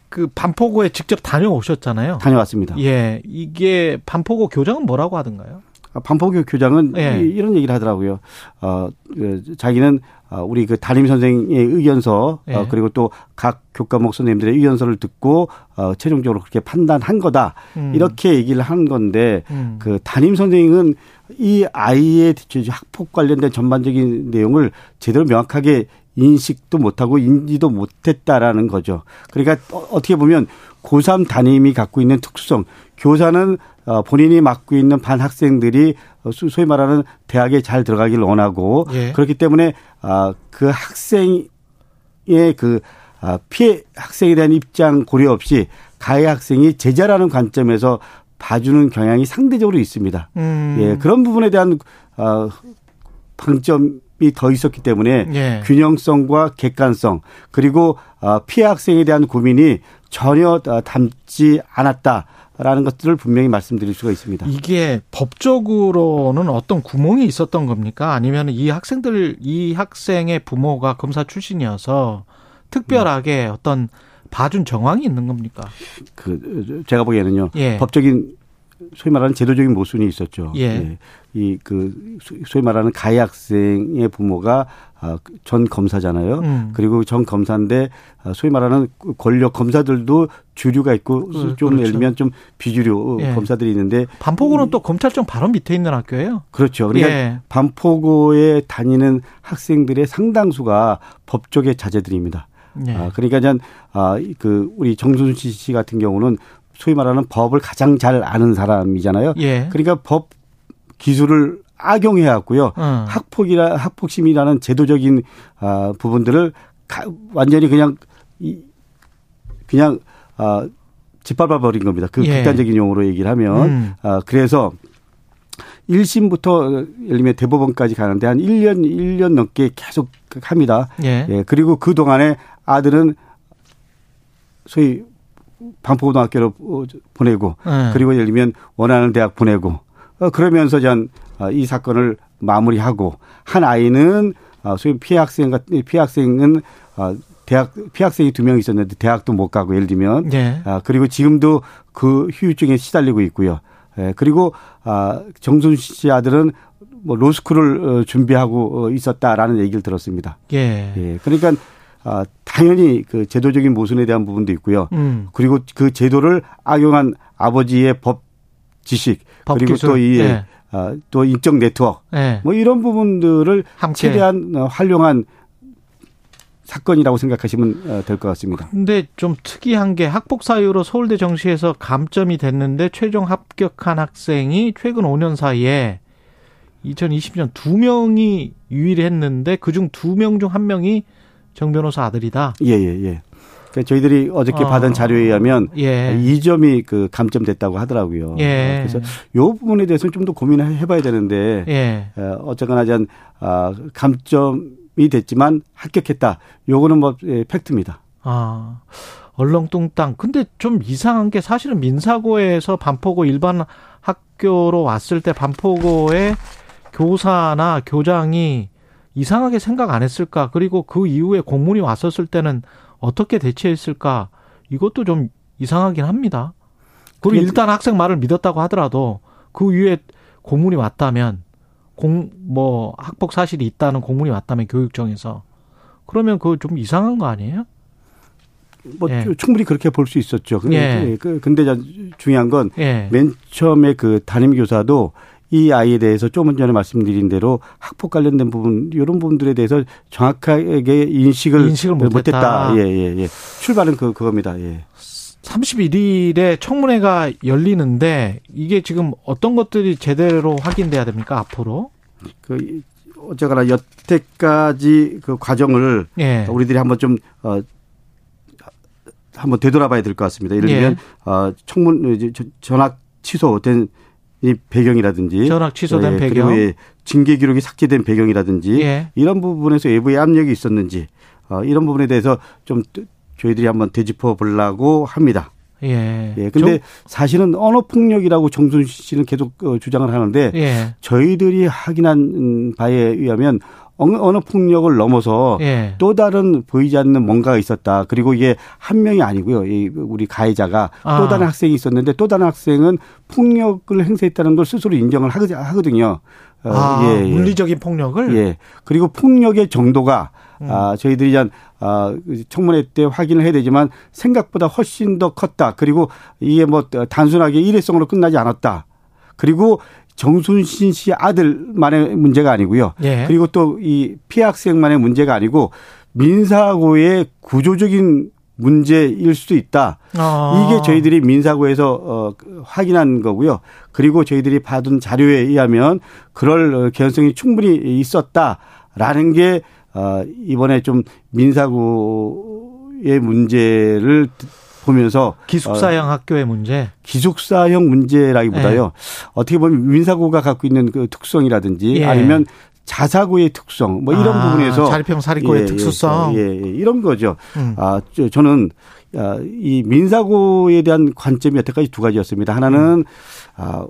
그 반포고에 직접 다녀오셨잖아요. 다녀왔습니다. 예, 이게 반포고 교장은 뭐라고 하던가요? 반포교 교장은 예. 이 런 얘기를 하더라고요. 어, 그 자기는 어, 우리 그 담임 선생의 의견서 어, 예. 어, 그리고 또 각 교과목 선생님들의 의견서를 듣고 어, 최종적으로 그렇게 판단한 거다. 음. 이렇게 얘기를 한 건데 음. 그 담임 선생은 이 아이의 학폭 관련된 전반적인 내용을 제대로 명확하게 인식도 못하고 인지도 못했다라는 거죠. 그러니까 어, 어떻게 보면 고3 담임이 갖고 있는 특수성, 교사는 어, 본인이 맡고 있는 반 학생들이 소위 말하는 대학에 잘 들어가길 원하고 예. 그렇기 때문에 아, 그 학생의 그 아, 피해 학생에 대한 입장 고려 없이 가해 학생이 제자라는 관점에서 봐주는 경향이 상대적으로 있습니다. 음. 예, 그런 부분에 대한 어, 방점이 더 있었기 때문에 예. 균형성과 객관성 그리고 어, 피해 학생에 대한 고민이 전혀 담지 않았다. 라는 것들을 분명히 말씀드릴 수가 있습니다. 이게 법적으로는 어떤 구멍이 있었던 겁니까? 아니면 이 학생들, 이 학생의 부모가 검사 출신이어서 특별하게 음. 어떤 봐준 정황이 있는 겁니까? 그, 제가 보기에는요. 예. 법적인 소위 말하는 제도적인 모순이 있었죠. 예. 예. 이그 소위 말하는 가해 학생의 부모가 아, 전 검사잖아요. 음. 그리고 전 검사인데 아, 소위 말하는 권력 검사들도 주류가 있고 그, 좀 그렇죠. 예를 들면 좀 비주류 예. 검사들이 있는데 반포고는 또 검찰청 바로 밑에 있는 학교예요. 그렇죠. 그러니까 예. 반포고에 다니는 학생들의 상당수가 법조계 자제들입니다. 예. 아, 그러니까 전 아, 그 우리 정순신 씨 같은 경우는 소위 말하는 법을 가장 잘 아는 사람이잖아요. 예. 그러니까 법 기술을 악용해 왔고요. 음. 학폭이라 학폭심이라는 제도적인 아 부분들을 가, 완전히 그냥 이 그냥 아 짓밟아 버린 겁니다. 그 예. 극단적인 용어로 얘기를 하면 음. 아 그래서 1심부터 예를 들면 대법원까지 가는데 한 1년 1년 넘게 계속 합니다. 예. 예. 그리고 그 동안에 아들은 소위 반포고등학교로 보내고 예. 그리고 예를 들면 원하는 대학 보내고 어, 그러면서 전이 어, 사건을 마무리하고 한 아이는 어, 소위 피해 학생 같은 피해 학생은 대학 피학생이 두 명 있었는데 대학도 못 가고 예를 들면 네. 아 그리고 지금도 그 휴유증에 시달리고 있고요. 예, 그리고 아 정순 씨 아들은 뭐 로스쿨을 준비하고 있었다라는 얘기를 들었습니다. 예. 예. 그러니까 아 당연히 그 제도적인 모순에 대한 부분도 있고요. 음. 그리고 그 제도를 악용한 아버지의 법 지식 그리고 또이 네. 어, 또 인적 네트워크 네. 뭐 이런 부분들을 함께. 최대한 어, 활용한 사건이라고 생각하시면 어, 될것 같습니다. 근데 좀 특이한 게 학폭 사유로 서울대 정시에서 감점이 됐는데 최종 합격한 학생이 최근 5년 사이에 2020년 두 명이 유일했는데 그중 두명중한 명이 정 변호사 아들이다. 예, 예, 예. 그 저희들이 어저께 어. 받은 자료에 의하면 예. 이 점이 그 감점됐다고 하더라고요. 예. 그래서 요 부분에 대해서는 좀 더 고민을 해봐야 되는데 예. 어, 어쨌거나 전 아, 감점이 됐지만 합격했다. 요거는 뭐 예, 팩트입니다. 아. 얼렁뚱땅. 근데 좀 이상한 게 사실은 민사고에서 반포고 일반 학교로 왔을 때 반포고의 교사나 교장이 이상하게 생각 안 했을까? 그리고 그 이후에 공문이 왔었을 때는 어떻게 대처했을까 이것도 좀 이상하긴 합니다. 그리고 일단 학생 말을 믿었다고 하더라도 그 위에 공문이 왔다면 공 뭐 학폭 사실이 있다는 공문이 왔다면 교육청에서 그러면 그거 좀 이상한 거 아니에요? 뭐 예. 충분히 그렇게 볼 수 있었죠. 근데 예. 그, 근데 중요한 건맨 예. 처음에 그 담임 교사도 이 아이에 대해서 조금 전에 말씀드린 대로 학폭 관련된 부분 이런 부분들에 대해서 정확하게 인식을, 인식을 못했다. 예, 예, 예. 출발은 그 그겁니다. 예. 31일에 청문회가 열리는데 이게 지금 어떤 것들이 제대로 확인돼야 됩니까 앞으로? 그 어쨌거나 여태까지 그 과정을 예. 우리들이 한번 좀 어, 한번 되돌아봐야 될 것 같습니다. 예를 들면 예. 어, 청문 전학 취소된 이 배경이라든지 전학 취소된 예, 배경 그리고 징계 기록이 삭제된 배경이라든지 예. 이런 부분에서 외부의 압력이 있었는지 어, 이런 부분에 대해서 좀 저희들이 한번 되짚어 보려고 합니다. 예. 예. 근데 사실은 언어 폭력이라고 정순 씨는 계속 어, 주장을 하는데 예. 저희들이 확인한 바에 의하면 언어 폭력을 넘어서 예. 또 다른 보이지 않는 뭔가가 있었다. 그리고 이게 한 명이 아니고요. 이 우리 가해자가 아. 또 다른 학생이 있었는데 또 다른 학생은 폭력을 행사했다는 걸 스스로 인정을 하거든요. 어, 아, 예, 예. 물리적인 폭력을 예. 그리고 폭력의 정도가 음. 아, 저희들이 한 아, 청문회 때 확인을 해야 되지만 생각보다 훨씬 더 컸다. 그리고 이게 뭐 단순하게 일회성으로 끝나지 않았다. 그리고 정순신 씨 아들만의 문제가 아니고요. 예. 그리고 또 이 피해 학생만의 문제가 아니고 민사고의 구조적인 문제일 수도 있다. 아. 이게 저희들이 민사고에서 어, 확인한 거고요. 그리고 저희들이 받은 자료에 의하면 그럴 개연성이 충분히 있었다라는 게 어, 이번에 좀 민사고의 문제를 보면서 기숙사형 어, 학교의 문제, 기숙사형 문제라기보다요. 네. 어떻게 보면 민사고가 갖고 있는 그 특성이라든지 예. 아니면 자사고의 특성 뭐 이런 아, 부분에서 자립형 사립고의 예, 특수성 예, 예, 예, 이런 거죠. 음. 아 저는 아, 이 민사고에 대한 관점이 여태까지 두 가지였습니다. 하나는 음. 아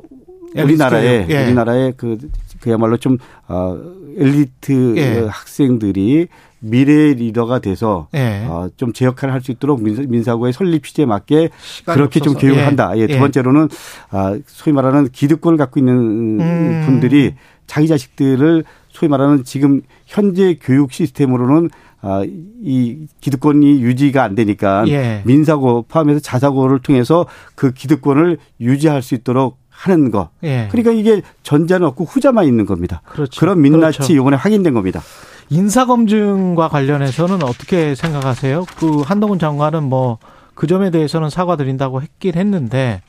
우리나라의 예. 우리나라의 그 그야말로 좀 어, 엘리트 예. 학생들이 미래 리더가 돼서 예. 어, 좀 제 역할을 할 수 있도록 민사, 고의 설립 취지에 맞게 그렇게 없어서. 좀 교육을 예. 한다. 예, 두 예. 번째로는 아, 소위 말하는 기득권을 갖고 있는 음. 분들이 자기 자식들을 소위 말하는 지금 현재 교육 시스템으로는 아, 이 기득권이 유지가 안 되니까 예. 민사고 포함해서 자사고를 통해서 그 기득권을 유지할 수 있도록 하는 거. 예. 그러니까 이게 전자는 없고 후자만 있는 겁니다. 그렇죠. 그런 민낯이 그렇죠. 이번에 확인된 겁니다. 인사검증과 관련해서는 어떻게 생각하세요? 그 한동훈 장관은 뭐 그 점에 대해서는 사과드린다고 했긴 했는데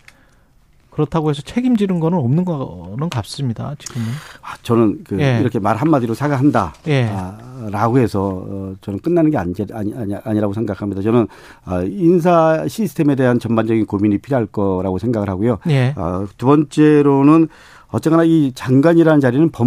그렇다고 해서 책임지는 거는 없는 거는 같습니다. 지금은. 아, 저는 그 예. 이렇게 말 한마디로 사과한다. 예. 아, 라고 해서 어, 저는 끝나는 게 아니, 아니, 아니, 아니 라고 생각합니다. 저는 아, 인사 시스템에 대한 전반적인 고민이 필요할 거라고 생각을 하고요. 예. 아, 두 번째로는 어쨌거나 이 장관이라는 자리는 법,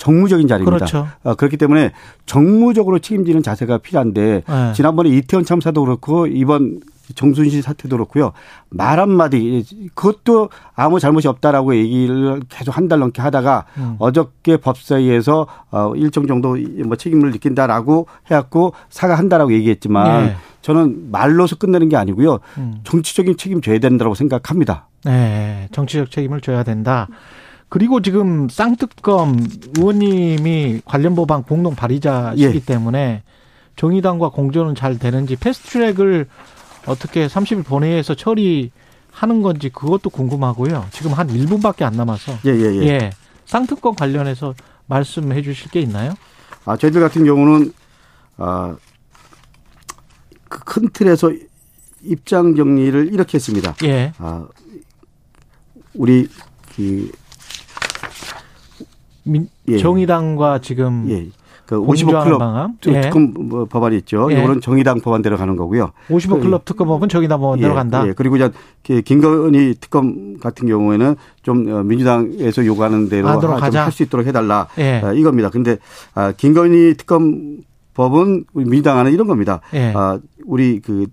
정무적인 자리입니다. 그렇죠. 어, 그렇기 때문에 정무적으로 책임지는 자세가 필요한데 네. 지난번에 이태원 참사도 그렇고 이번 정순신 사태도 그렇고요. 말 한마디 그것도 아무 잘못이 없다라고 얘기를 계속 한 달 넘게 하다가 음. 어저께 법사위에서 어 일정 정도 뭐 책임을 느낀다라고 해갖고 사과한다라고 얘기했지만 네. 저는 말로서 끝내는 게 아니고요. 음. 정치적인 책임 져야 된다고 생각합니다. 네, 정치적 책임을 져야 된다. 그리고 지금 쌍특검 의원님이 관련 법안 공동 발의자시기 예. 때문에 정의당과 공조는 잘 되는지 패스트트랙을 어떻게 30일 본회의에서 처리하는 건지 그것도 궁금하고요. 지금 한 1분밖에 안 남아서. 예, 예, 예. 예. 쌍특권 관련해서 말씀해 주실 게 있나요? 아, 저희들 같은 경우는 아, 그큰 틀에서 입장 정리를 이렇게 했습니다. 예. 아, 우리 그 민, 예. 정의당과 지금 예. 그 55 클럽 방안? 예. 특검 뭐 법안이 있죠. 예. 이거는 정의당 법안대로 가는 거고요. 55그 클럽 특검법은 정의당 법안대로 예. 간다. 예. 그리고 이제 그 김건희 특검 같은 경우에는 좀 어, 민주당에서 요구하는 대로 할 수 있도록 해달라 예. 아, 이겁니다. 근데 아, 김건희 특검 법은 민주당 안은 이런 겁니다. 예. 아, 우리 그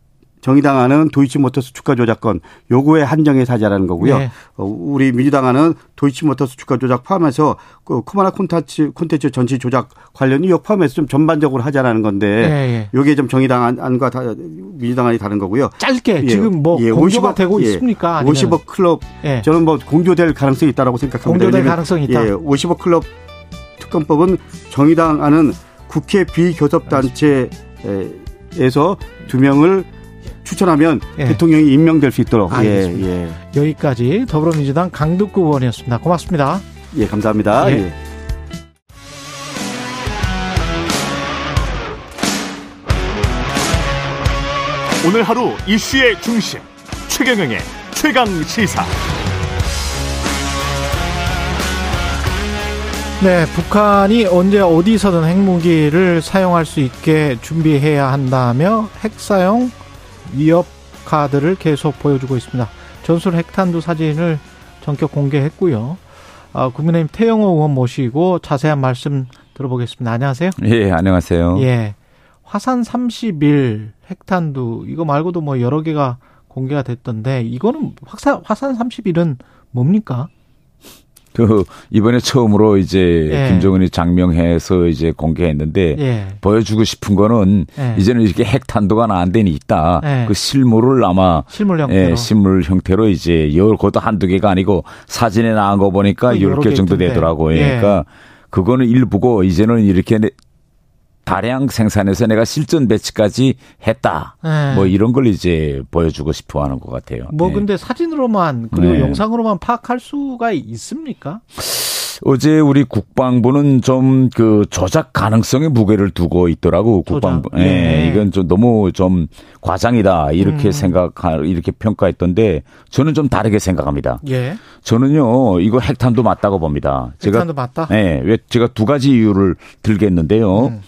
정의당안은 도이치모터스 주가 조작권 요구에 한정해 사자라는 거고요. 네. 어, 우리 민주당안은 도이치모터스 주가 조작 포함해서 그 코마나 콘텐츠 콘텐츠 전시 조작 관련 의혹 포함해서 좀 전반적으로 하자라는 건데 네. 요게 좀 정의당 안과 다, 민주당안이 다른 거고요. 짧게 예. 지금 뭐 예. 공조가 50억, 되고 예. 있습니까? 아니면. 50억 클럽 예. 저는 뭐 공조될 가능성이 있다라고 생각합니다. 공조될 가능성이 있다. 예. 50억 클럽 특검법은 정의당안은 국회 비교섭단체에서 두 명을 추천하면 예. 대통령이 임명될 수 있도록. 알겠습니다. 예, 예. 여기까지 더불어민주당 강득구 의원이었습니다. 고맙습니다. 예, 감사합니다. 예. 예. 오늘 하루 이슈의 중심 최경영의 최강 시사. 네, 북한이 언제 어디서든 핵무기를 사용할 수 있게 준비해야 한다며 핵 사용 위협 카드를 계속 보여주고 있습니다. 전술 핵탄두 사진을 전격 공개했고요. 아, 국민의힘 태영호 의원 모시고 자세한 말씀 들어보겠습니다. 안녕하세요. 예, 안녕하세요. 예. 화산 30일 핵탄두 이거 말고도 뭐 여러 개가 공개가 됐던데 이거는 화산 화산 30일은 뭡니까? 그 이번에 처음으로 이제 예. 김정은이 장명해서 이제 공개했는데 예. 보여주고 싶은 거는 예. 이제는 이렇게 핵탄도가 나한데는 있다. 예. 그 실물을 아마 실물 형태로 예, 실물 형태로 이제 열 것도 한두 개가 아니고 사진에 나온 거 보니까 10개 정도 되더라고요. 예. 그러니까 그거는 일부고 이제는 이렇게 다량 생산해서 내가 실전 배치까지 했다. 네. 뭐 이런 걸 이제 보여주고 싶어 하는 것 같아요. 뭐 네. 근데 사진으로만 그리고 네. 영상으로만 파악할 수가 있습니까? 어제 우리 국방부는 좀 그 조작 가능성의 무게를 두고 있더라고 국방 부. 예. 네. 이건 좀 너무 좀 과장이다 이렇게 음. 생각 이렇게 평가했던데 저는 좀 다르게 생각합니다. 예. 저는요 이거 핵탄도 맞다고 봅니다. 제가 핵탄도 맞다. 네. 왜 제가 두 가지 이유를 들겠는데요. 음.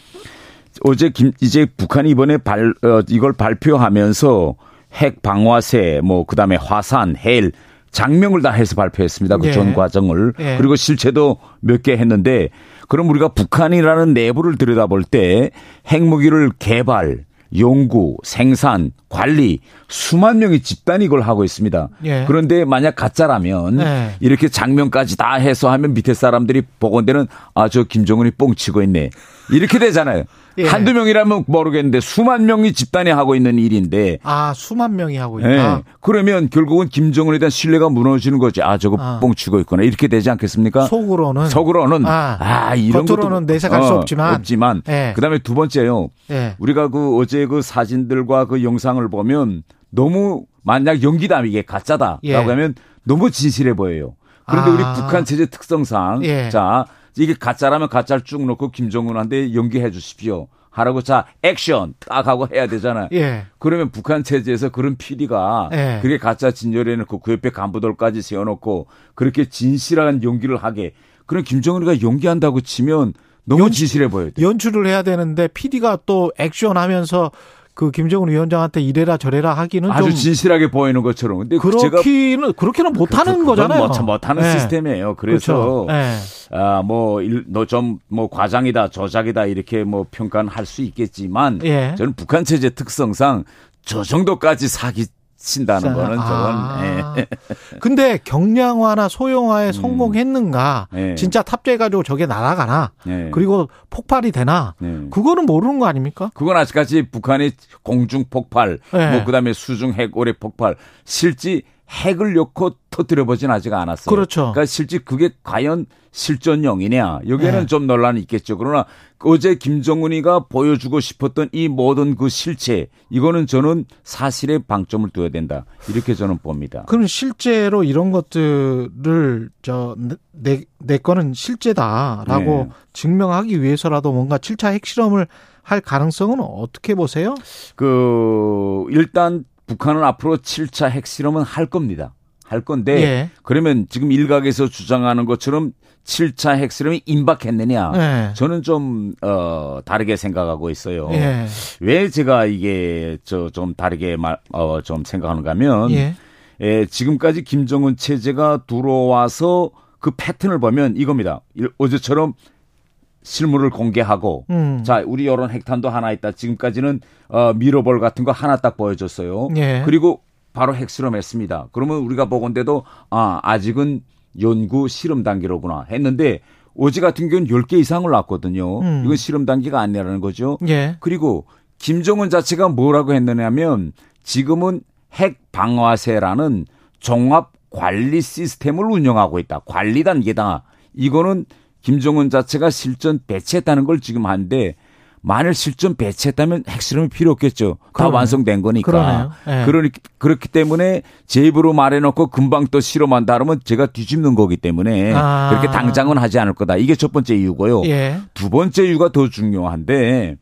어제 김 이제 북한이 이번에 발 어, 이걸 발표하면서 핵 방화세 뭐 그 다음에 화산, 헬 장명을 다 해서 발표했습니다. 그전 예. 과정을. 예. 그리고 실체도 몇 개 했는데 그럼 우리가 북한이라는 내부를 들여다볼 때 핵무기를 개발, 연구, 생산, 관리 수만 명의 집단이 이걸 하고 있습니다. 예. 그런데 만약 가짜라면 예. 이렇게 장면까지 다 해서 하면 밑에 사람들이 보건대는 아 저 김정은이 뻥치고 있네. 이렇게 되잖아요. 예. 한두 명이라면 모르겠는데 수만 명이 집단이 하고 있는 일인데. 아, 수만 명이 하고 있다. 예. 그러면 결국은 김정은에 대한 신뢰가 무너지는 거지. 아, 저거 아. 뻥치고 있구나. 이렇게 되지 않겠습니까? 속으로는. 속으로는. 아, 아 이런 겉으로는 내색할 어, 수 없지만. 없지만. 예. 그 다음에 두 번째요. 예. 우리가 그 어제 그 사진들과 그 영상을 보면 너무 만약 연기다 이게 가짜다라고 예. 하면 너무 진실해 보여요. 그런데 아. 우리 북한 체제 특성상 예. 자 이게 가짜라면 가짜를 쭉 놓고 김정은한테 연기해 주십시오. 하라고 자 액션 딱 하고 해야 되잖아요. 예. 그러면 북한 체제에서 그런 PD가 예. 그게 가짜 진열해 놓고 그 옆에 간부들까지 세워놓고 그렇게 진실한 연기를 하게 그럼 김정은이가 연기한다고 치면 너무 연, 진실해 보여요. 연출을 해야 되는데 PD가 또 액션하면서 그 김정은 위원장한테 이래라 저래라 하기는 아주 진실하게 보이는 것처럼. 근데 그렇기는 그렇게는 못하는 그, 거잖아요. 못, 못하는 네. 시스템이에요. 그래서 그렇죠. 네. 아뭐 좀뭐 과장이다 저작이다 이렇게 뭐 평가는 할 수 있겠지만 예. 저는 북한 체제 특성상 저 정도까지 사기 친다는 거는 저건. 아. 예. 근데 경량화나 소형화에 음. 성공했는가? 예. 진짜 탑재해가지고 저게 날아가나? 예. 그리고 폭발이 되나? 예. 그거는 모르는 거 아닙니까? 그건 아직까지 북한의 공중 폭발, 예. 뭐 그다음에 수중 핵 오래 폭발, 실제 핵을 넣고 터뜨려 보진 아직 않았어요. 그렇죠. 그러니까 실제 그게 과연 실전용이냐 여기에는 네. 좀 논란이 있겠죠. 그러나 어제 김정은이가 보여주고 싶었던 이 모든 그 실체 이거는 저는 사실에 방점을 둬야 된다 이렇게 저는 봅니다. 그럼 실제로 이런 것들을 저내 내 거는 실제다라고 네. 증명하기 위해서라도 뭔가 7차 핵실험을 할 가능성은 어떻게 보세요? 그 일단 북한은 앞으로 7차 핵실험은 할 겁니다. 할 건데 예. 그러면 지금 일각에서 주장하는 것처럼 7차 핵실험이 임박했느냐? 예. 저는 좀 어, 다르게 생각하고 있어요. 예. 왜 제가 이게 저 좀 다르게 말어좀 생각하는가 하면 예. 예, 지금까지 김정은 체제가 들어와서 그 패턴을 보면 이겁니다. 어제처럼 실물을 공개하고 음. 자 우리 여론 핵탄도 하나 있다. 지금까지는 어, 미러볼 같은 거 하나 딱 보여줬어요. 예. 그리고 바로 핵실험했습니다. 그러면 우리가 보건데도 아 아직은 연구 실험 단계로구나 했는데 어제 같은 경우는 10개 이상을 놨거든요. 음. 이건 실험 단계가 아니라는 거죠. 예. 그리고 김정은 자체가 뭐라고 했느냐면 지금은 핵 방화세라는 종합 관리 시스템을 운영하고 있다. 관리 단계다. 이거는 김정은 자체가 실전 배치했다는 걸 지금 하는데 만일 실전 배치했다면 핵실험이 필요 없겠죠. 다 그러네. 완성된 거니까. 네. 그러니 그렇기 때문에 제 입으로 말해놓고 금방 또 실험한다 그러면 제가 뒤집는 거기 때문에 아. 그렇게 당장은 하지 않을 거다. 이게 첫 번째 이유고요. 예. 두 번째 이유가 더 중요한데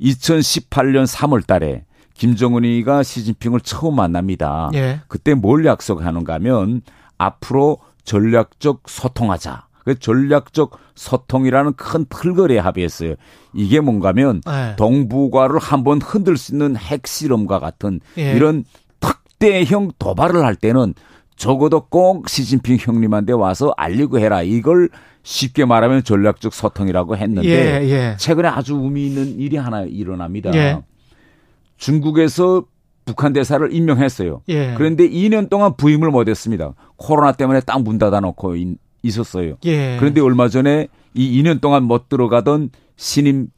2018년 3월 달에 김정은이가 시진핑을 처음 만납니다. 예. 그때 뭘 약속하는가 하면 앞으로 전략적 소통하자. 그 전략적 소통이라는 큰 틀거리에 합의했어요. 이게 뭔가면 네. 동북아를 한번 흔들 수 있는 핵실험과 같은 예. 이런 특대형 도발을 할 때는 적어도 꼭 시진핑 형님한테 와서 알리고 해라. 이걸 쉽게 말하면 전략적 소통이라고 했는데 예, 예. 최근에 아주 의미 있는 일이 하나 일어납니다. 예. 중국에서 북한 대사를 임명했어요. 예. 그런데 2년 동안 부임을 못했습니다. 코로나 때문에 딱 문 닫아놓고 있었어요. 예. 그런데 얼마 전에 이 2년 동안 못 들어가던 신임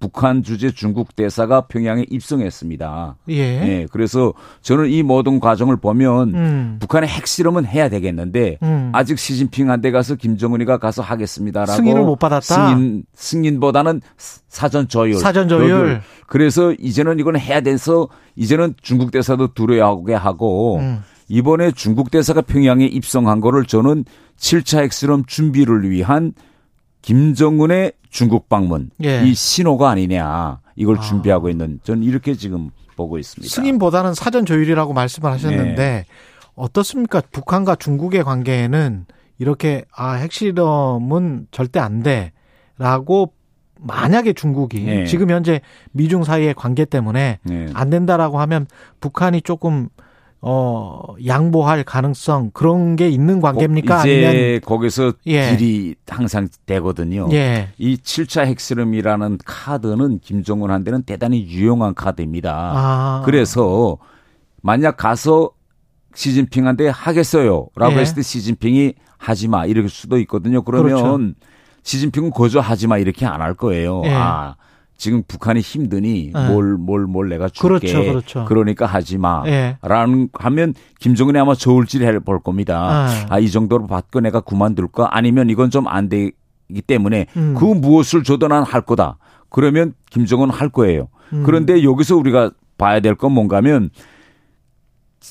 북한 주재 중국 대사가 평양에 입성했습니다. 예. 예. 그래서 저는 이 모든 과정을 보면 음. 북한의 핵실험은 해야 되겠는데 음. 아직 시진핑한테 가서 김정은이가 가서 하겠습니다라고 승인을 못 받았다. 승인 승인보다는 사전 조율. 사전 조율. 그래서 이제는 이건 해야 돼서 이제는 중국 대사도 두려워하게 하고 음. 이번에 중국 대사가 평양에 입성한 거를 저는 7차 핵실험 준비를 위한 김정은의 중국 방문 예. 이 신호가 아니냐 이걸 아. 준비하고 있는 저는 이렇게 지금 보고 있습니다. 승인보다는 사전 조율이라고 말씀을 하셨는데 네. 어떻습니까? 북한과 중국의 관계에는 이렇게 아 핵실험은 절대 안 돼라고 만약에 중국이 네. 지금 현재 미중 사이의 관계 때문에 네. 안 된다라고 하면 북한이 조금 어 양보할 가능성 그런 게 있는 관계입니까? 이제 아니면 거기서 예. 딜이 항상 되거든요. 예. 이 7차 핵실험이라는 카드는 김정은한테는 대단히 유용한 카드입니다. 아. 그래서 만약 가서 시진핑한테 하겠어요라고 예. 했을 때 시진핑이 하지 마 이럴 수도 있거든요. 그러면 그렇죠. 시진핑은 거절하지 마 이렇게 안 할 거예요. 예. 아 지금 북한이 힘드니 뭘 뭘뭘 네. 뭘, 뭘 내가 줄게. 그렇죠, 그렇죠. 그러니까 하지 마. 예. 라는 하면 김정은이 아마 저울질 해 볼 겁니다. 네. 아이 정도로 받고 내가 그만둘까? 아니면 이건 좀 안 되기 때문에 음. 그 무엇을 줘도 난 할 거다. 그러면 김정은 할 거예요. 음. 그런데 여기서 우리가 봐야 될 건 뭔가면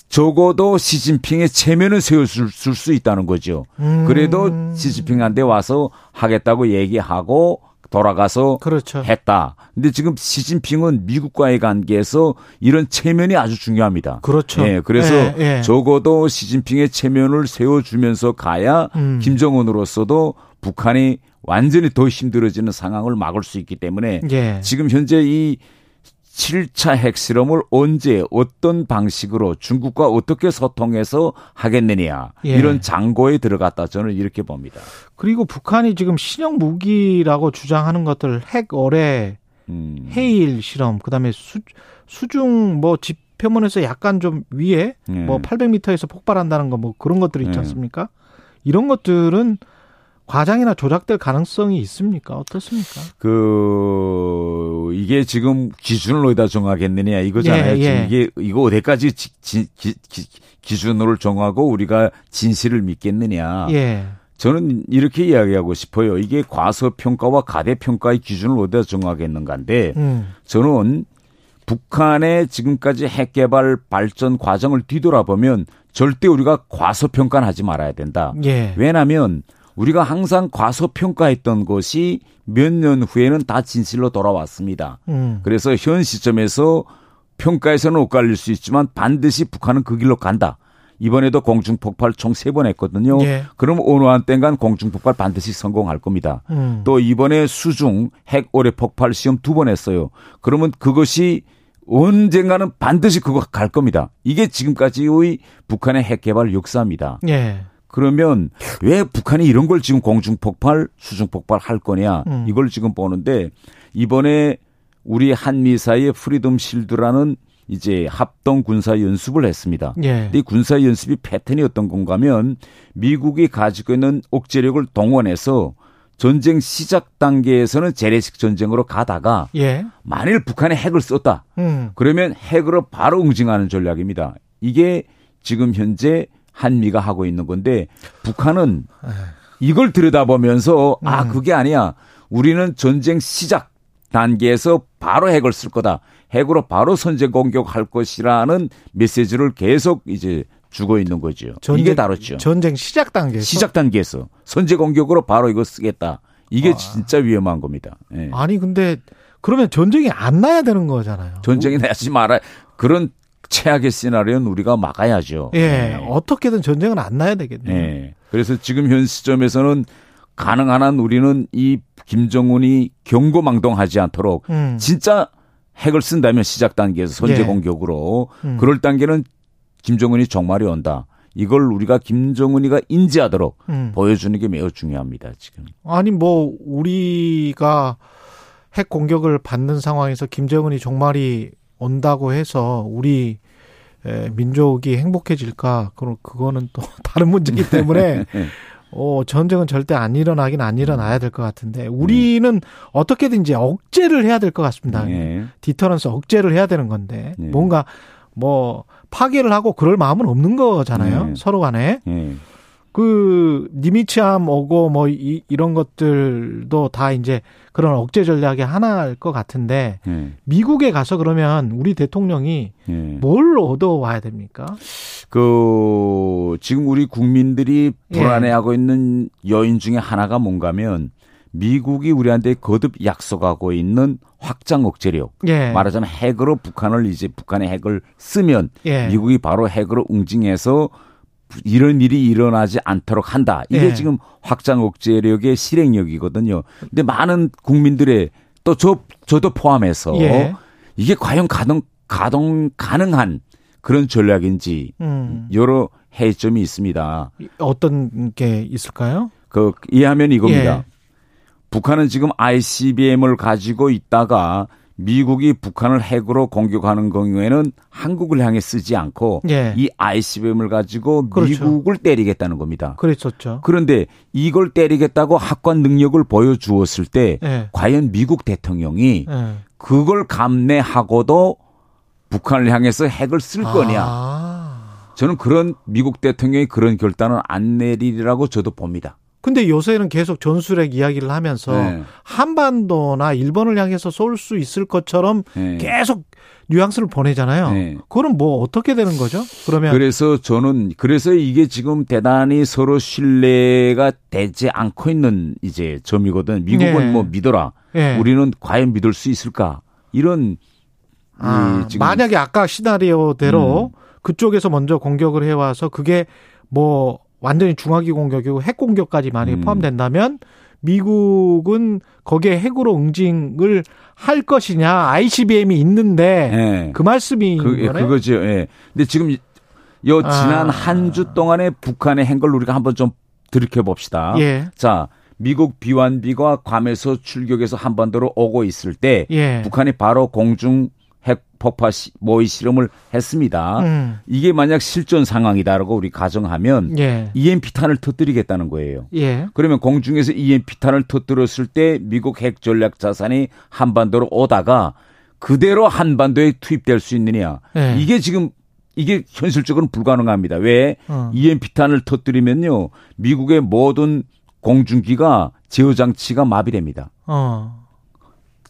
적어도 시진핑의 체면을 세워줄 수 있다는 거죠. 음. 그래도 시진핑한테 와서 하겠다고 얘기하고 돌아가서 그렇죠. 했다. 근데 지금 시진핑은 미국과의 관계에서 이런 체면이 아주 중요합니다. 그렇죠. 예, 그래서 예, 예. 적어도 시진핑의 체면을 세워주면서 가야 음. 김정은으로서도 북한이 완전히 더 힘들어지는 상황을 막을 수 있기 때문에 예. 지금 현재 이 7차 핵실험을 언제 어떤 방식으로 중국과 어떻게 소통해서 하겠느냐 예. 이런 장고에 들어갔다 저는 이렇게 봅니다. 그리고 북한이 지금 신형 무기라고 주장하는 것들 핵 어뢰 음. 해일 실험 그다음에 수, 수중 뭐 지표면에서 약간 좀 위에 예. 뭐 800m에서 폭발한다는 거 뭐 그런 것들이 있지 예. 않습니까? 이런 것들은 과장이나 조작될 가능성이 있습니까? 어떻습니까? 그 이게 지금 기준을 어디다 정하겠느냐 이거잖아요. 예, 예. 이게 이거 어디까지 지, 지, 기, 기준으로 정하고 우리가 진실을 믿겠느냐. 예. 저는 이렇게 이야기하고 싶어요. 이게 과소평가와 가대평가의 기준을 어디다 정하겠는가인데 음. 저는 북한의 지금까지 핵개발 발전 과정을 뒤돌아보면 절대 우리가 과소평가는 하지 말아야 된다. 예. 왜냐하면 우리가 항상 과소평가했던 것이 몇 년 후에는 다 진실로 돌아왔습니다. 음. 그래서 현 시점에서 평가에서는 엇갈릴 수 있지만 반드시 북한은 그 길로 간다. 이번에도 공중폭발 총 세 번 했거든요. 예. 그럼 어느 한땐간 공중폭발 반드시 성공할 겁니다. 음. 또 이번에 수중 핵 오래 폭발 시험 두 번 했어요. 그러면 그것이 언젠가는 반드시 그거 갈 겁니다. 이게 지금까지의 북한의 핵 개발 역사입니다. 예. 그러면 왜 북한이 이런 걸 지금 공중 폭발, 수중 폭발 할 거냐 음. 이걸 지금 보는데 이번에 우리 한미 사이에 프리덤 실드라는 이제 합동 군사 연습을 했습니다. 예. 이 군사 연습이 패턴이 어떤 건가 하면 미국이 가지고 있는 억제력을 동원해서 전쟁 시작 단계에서는 재래식 전쟁으로 가다가 예. 만일 북한이 핵을 썼다. 음. 그러면 핵으로 바로 응징하는 전략입니다. 이게 지금 현재 한미가 하고 있는 건데 북한은 이걸 들여다보면서 아 음. 그게 아니야. 우리는 전쟁 시작 단계에서 바로 핵을 쓸 거다. 핵으로 바로 선제 공격할 것이라는 메시지를 계속 이제 주고 있는 거죠. 전쟁, 이게 다르죠. 전쟁 시작 단계에서 시작 단계에서 선제 공격으로 바로 이거 쓰겠다. 이게 아. 진짜 위험한 겁니다. 네. 아니 근데 그러면 전쟁이 안 나야 되는 거잖아요. 전쟁이 나지 말아. 그런 최악의 시나리오는 우리가 막아야죠. 예. 네. 어떻게든 전쟁은 안 나야 되겠네요. 네. 그래서 지금 현 시점에서는 가능한 한 우리는 이 김정은이 경고망동하지 않도록 음. 진짜 핵을 쓴다면 시작 단계에서 선제 예. 공격으로 음. 그럴 단계는 김정은이 종말이 온다. 이걸 우리가 김정은이가 인지하도록 음. 보여주는 게 매우 중요합니다. 지금. 아니 뭐 우리가 핵 공격을 받는 상황에서 김정은이 종말이 온다고 해서 우리 민족이 행복해질까? 그럼 그거는 또 다른 문제이기 때문에 네. 어, 전쟁은 절대 안 일어나긴 안 일어나야 될 것 같은데 우리는 네. 어떻게든 이제 억제를 해야 될 것 같습니다. 네. 디터런스 억제를 해야 되는 건데 네. 뭔가 뭐 파괴를 하고 그럴 마음은 없는 거잖아요. 네. 서로 간에. 네. 그 니미츠함 오고 뭐 이, 이런 것들도 다 이제 그런 억제 전략의 하나일 것 같은데 네. 미국에 가서 그러면 우리 대통령이 네. 뭘 얻어 와야 됩니까? 그 지금 우리 국민들이 불안해하고 예. 있는 여인 중에 하나가 뭔가면 미국이 우리한테 거듭 약속하고 있는 확장 억제력. 예. 말하자면 핵으로 북한을 이제 북한의 핵을 쓰면 예. 미국이 바로 핵으로 응징해서 이런 일이 일어나지 않도록 한다. 이게 예. 지금 확장 억제력의 실행력이거든요. 근데 많은 국민들의 또 저 저도 포함해서 예. 이게 과연 가동 가동 가능한 그런 전략인지 음. 여러 해점이 있습니다. 어떤 게 있을까요? 그 이해하면 이겁니다. 예. 북한은 지금 ICBM을 가지고 있다가 미국이 북한을 핵으로 공격하는 경우에는 한국을 향해 쓰지 않고 예. 이 ICBM을 가지고 그렇죠. 미국을 때리겠다는 겁니다. 그랬었죠. 그런데 이걸 때리겠다고 학관 능력을 보여주었을 때 예. 과연 미국 대통령이 예. 그걸 감내하고도 북한을 향해서 핵을 쓸 거냐? 아. 저는 그런 미국 대통령이 그런 결단을 안 내리리라고 저도 봅니다. 근데 요새는 계속 전술핵 이야기를 하면서 네. 한반도나 일본을 향해서 쏠 수 있을 것처럼 네. 계속 뉘앙스를 보내잖아요. 네. 그럼 뭐 어떻게 되는 거죠? 그러면 그래서 저는 그래서 이게 지금 대단히 서로 신뢰가 되지 않고 있는 이제 점이거든. 미국은 네. 뭐 믿어라. 네. 우리는 과연 믿을 수 있을까? 이런 아, 만약에 아까 시나리오대로 음. 그쪽에서 먼저 공격을 해와서 그게 뭐 완전히 중화기 공격이고 핵 공격까지 만약에 음. 포함된다면 미국은 거기에 핵으로 응징을 할 것이냐 ICBM이 있는데 네. 그 말씀이 그, 예, 그거죠. 예. 근데 지금 요 아. 지난 아. 한주 동안에 북한의 행걸 우리가 한번 좀 들이켜 봅시다. 예. 자, 미국 비완비가 괌에서 출격해서 한반도로 오고 있을 때 예. 북한이 바로 공중 핵 폭파 시, 모의 실험을 했습니다. 음. 이게 만약 실전 상황이다라고 우리 가정하면 예. EMP탄을 터뜨리겠다는 거예요. 예. 그러면 공중에서 EMP탄을 터뜨렸을 때 미국 핵 전략 자산이 한반도로 오다가 그대로 한반도에 투입될 수 있느냐. 예. 이게 지금 이게 현실적으로는 불가능합니다. 왜? 어. EMP탄을 터뜨리면요. 미국의 모든 공중기가 제어 장치가 마비됩니다. 어.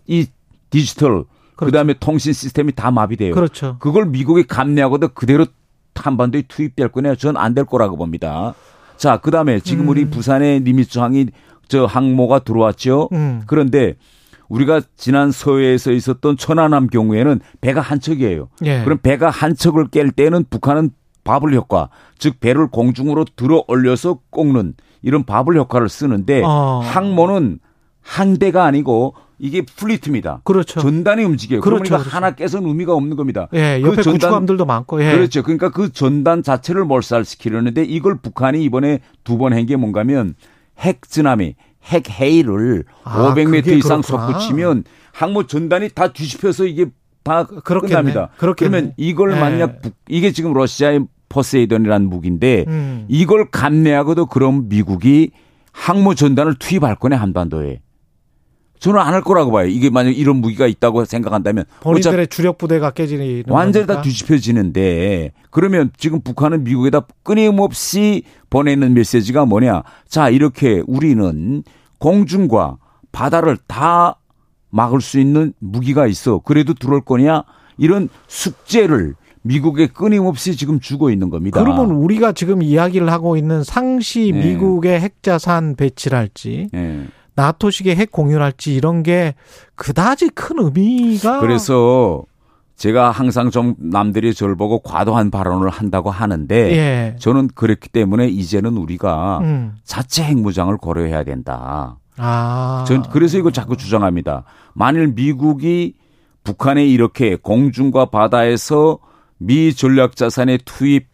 이 디지털 그렇죠. 그다음에 통신 시스템이 다 마비돼요. 그렇죠. 그걸 미국이 감내하고도 그대로 한반도에 투입될 거냐? 저는 안될 거라고 봅니다. 자, 그다음에 지금 음. 우리 부산에 니미츠항이 저 항모가 들어왔죠. 음. 그런데 우리가 지난 서해에서 있었던 천안함 경우에는 배가 한 척이에요. 예. 그럼 배가 한 척을 깰 때는 북한은 바블 효과, 즉 배를 공중으로 들어 올려서 꺾는 이런 바블 효과를 쓰는데 어. 항모는 한 대가 아니고 이게 플리트입니다. 그렇죠. 전단이 움직여요. 그렇죠. 그러니까 그렇죠. 하나 깨서는 의미가 없는 겁니다. 예, 옆에 그 전단, 구축함들도 많고. 예. 그렇죠. 그러니까 그 전단 자체를 몰살시키려는데 이걸 북한이 이번에 두 번 한 게 뭔가면 핵 쓰나미, 핵 헤이를 아, 500m 이상 솟구치면 항모 전단이 다 뒤집혀서 이게 다 그렇겠네. 끝납니다. 그렇겠네. 그러면 이걸 예. 만약 북, 이게 지금 러시아의 포세이돈이라는 무기인데 음. 이걸 감내하고도 그럼 미국이 항모 전단을 투입할 거네 한반도에. 저는 안 할 거라고 봐요. 이게 만약 이런 무기가 있다고 생각한다면 본인들의 주력 부대가 깨지는 완전히 다 뒤집혀지는데 그러면 지금 북한은 미국에다 끊임없이 보내는 메시지가 뭐냐? 자 이렇게 우리는 공중과 바다를 다 막을 수 있는 무기가 있어. 그래도 들어올 거냐? 이런 숙제를 미국에 끊임없이 지금 주고 있는 겁니다. 그러면 우리가 지금 이야기를 하고 있는 상시 네. 미국의 핵자산 배치랄지 네. 나토식의 핵 공유랄지 이런 게 그다지 큰 의미가 그래서 제가 항상 좀 남들이 저를 보고 과도한 발언을 한다고 하는데 예. 저는 그렇기 때문에 이제는 우리가 음. 자체 핵무장을 고려해야 된다. 아. 전 그래서 이걸 자꾸 주장합니다. 만일 미국이 북한에 이렇게 공중과 바다에서 미 전략 자산의 투입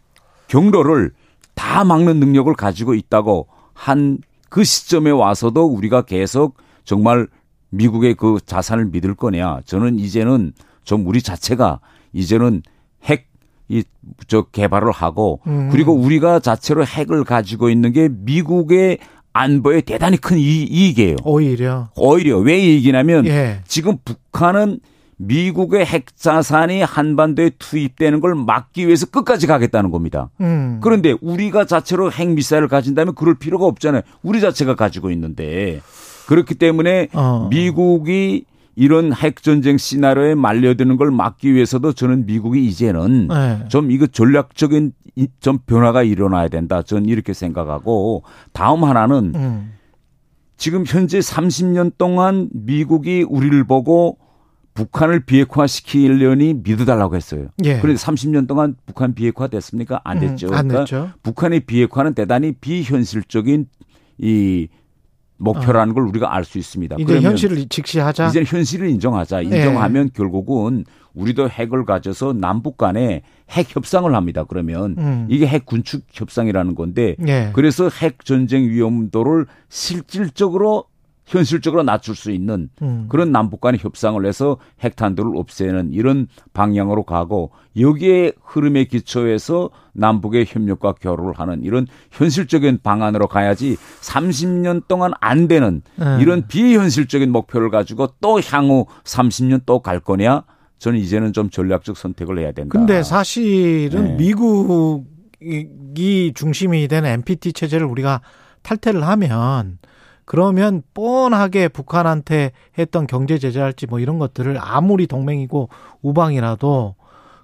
경로를 다 막는 능력을 가지고 있다고 한 그 시점에 와서도 우리가 계속 정말 미국의 그 자산을 믿을 거냐. 저는 이제는 좀 우리 자체가 이제는 핵, 이, 저 개발을 하고 음. 그리고 우리가 자체로 핵을 가지고 있는 게 미국의 안보에 대단히 큰 이, 이익이에요. 오히려. 오히려. 왜 이익이냐면 예. 지금 북한은 미국의 핵 자산이 한반도에 투입되는 걸 막기 위해서 끝까지 가겠다는 겁니다. 음. 그런데 우리가 자체로 핵 미사일을 가진다면 그럴 필요가 없잖아요. 우리 자체가 가지고 있는데 그렇기 때문에 어. 미국이 이런 핵 전쟁 시나리오에 말려드는 걸 막기 위해서도 저는 미국이 이제는 네. 좀 이거 전략적인 좀 변화가 일어나야 된다. 저는 이렇게 생각하고 다음 하나는 음. 지금 현재 30년 동안 미국이 우리를 보고 북한을 비핵화시키려니 믿어달라고 했어요. 예. 그런데 30년 동안 북한 비핵화 됐습니까? 안 음, 됐죠. 음, 안 그러니까 됐죠. 북한의 비핵화는 대단히 비현실적인 이 목표라는 어. 걸 우리가 알 수 있습니다. 이제 현실을 직시하자. 이제 현실을 인정하자. 인정하면 예. 결국은 우리도 핵을 가져서 남북 간에 핵 협상을 합니다. 그러면 음. 이게 핵 군축 협상이라는 건데 예. 그래서 핵 전쟁 위험도를 실질적으로 현실적으로 낮출 수 있는 음. 그런 남북 간의 협상을 해서 핵탄두를 없애는 이런 방향으로 가고 여기에 흐름에 기초해서 남북의 협력과 교류를 하는 이런 현실적인 방안으로 가야지 30년 동안 안 되는 음. 이런 비현실적인 목표를 가지고 또 향후 30년 또 갈 거냐? 저는 이제는 좀 전략적 선택을 해야 된다. 근데 사실은 네. 미국이 중심이 된 NPT 체제를 우리가 탈퇴를 하면 그러면 뻔하게 북한한테 했던 경제 제재할지 뭐 이런 것들을 아무리 동맹이고 우방이라도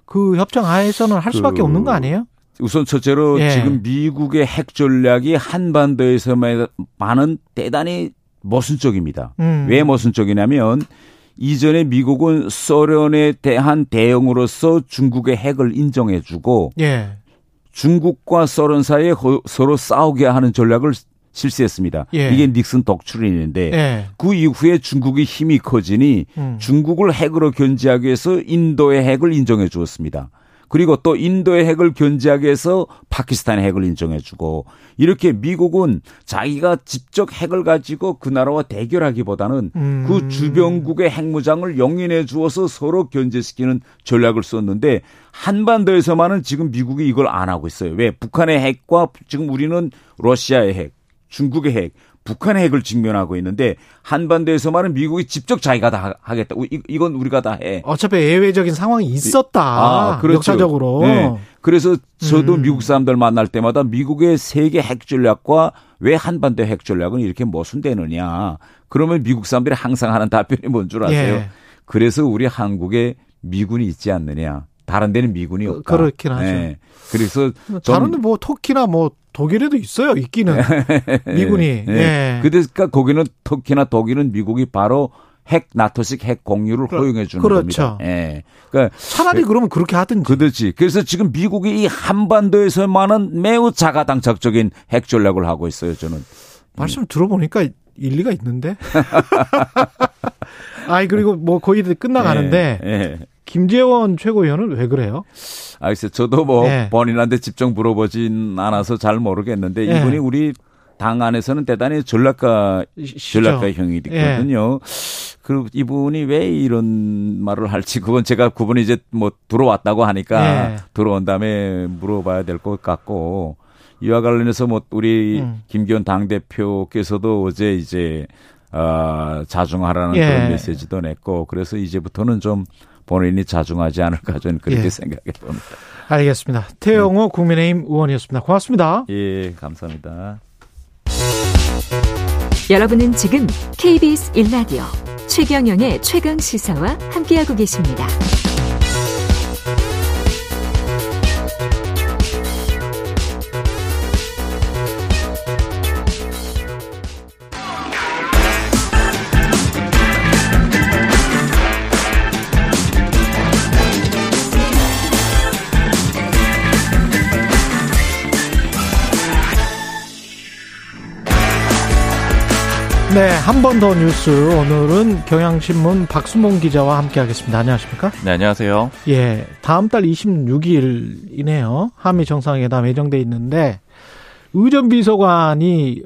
그 협정 하에서는 할 수밖에 그 없는 거 아니에요? 우선 첫째로 예. 지금 미국의 핵 전략이 한반도에서만 많은 대단히 모순적입니다. 음. 왜 모순적이냐면 이전에 미국은 소련에 대한 대응으로서 중국의 핵을 인정해주고 예. 중국과 소련 사이에 서로 싸우게 하는 전략을 실시했습니다. 예. 이게 닉슨 독출인인데 예. 그 이후에 중국이 힘이 커지니 음. 중국을 핵으로 견제하기 위해서 인도의 핵을 인정해 주었습니다. 그리고 또 인도의 핵을 견제하기 위해서 파키스탄의 핵을 인정해 주고 이렇게 미국은 자기가 직접 핵을 가지고 그 나라와 대결하기보다는 음. 그 주변국의 핵무장을 용인해 주어서 서로 견제시키는 전략을 썼는데 한반도에서만은 지금 미국이 이걸 안 하고 있어요. 왜? 북한의 핵과 지금 우리는 러시아의 핵 중국의 핵, 북한의 핵을 직면하고 있는데 한반도에서만은 미국이 직접 자기가 다 하겠다. 이, 건 우리가 다 해. 어차피 예외적인 상황이 있었다. 아, 그렇죠. 역사적으로. 네. 그래서 저도 음. 미국 사람들 만날 때마다 미국의 세계 핵 전략과 왜 한반도 핵 전략은 이렇게 모순되느냐. 그러면 미국 사람들이 항상 하는 답변이 뭔 줄 아세요? 예. 그래서 우리 한국에 미군이 있지 않느냐. 다른 데는 미군이 그, 없다. 그렇긴 하죠. 네. 그래서 다른 데뭐 터키나 뭐 독일에도 있어요. 있기는 미군이. 네. 예. 그러니까 거기는 터키나 독일은 미국이 바로 핵 나토식 핵 공유를 그, 허용해 주는 그렇죠. 겁니다. 예. 그러니까 차라리 그러면 그렇게 하든지. 그렇지. 그래서 지금 미국이 이 한반도에서만은 매우 자가당착적인 핵 전략을 하고 있어요. 저는. 말씀 들어보니까 일리가 있는데. 아이 그리고 뭐 거의 끝나가는데 예. 예. 김재원 최고위원은 왜 그래요? 아, 글쎄, 저도 뭐 네. 본인한테 직접 물어보진 않아서 잘 모르겠는데 네. 이분이 우리 당 안에서는 대단히 전략가, 전략가형이 있거든요. 네. 그 이분이 왜 이런 말을 할지 그건 제가 그분이 이제 뭐 들어왔다고 하니까 네. 들어온 다음에 물어봐야 될 것 같고 이와 관련해서 뭐 우리 음. 김기현 당 대표께서도 어제 이제 어, 자중하라는 예. 그런 메시지도 냈고 그래서 이제부터는 좀 본인이 자중하지 않을까 저는 그렇게 예. 생각해 봅니다. 알겠습니다. 태영호 네. 국민의힘 의원이었습니다. 고맙습니다. 예, 감사합니다. 여러분은 지금 KBS 1라디오 최경영의 최강 시사와 함께하고 계십니다. 네, 한 번 더 뉴스. 오늘은 경향신문 박수몽 기자와 함께 하겠습니다. 안녕하십니까? 네, 안녕하세요. 예, 다음 달 26일이네요. 한미 정상회담 예정돼 있는데 의전비서관이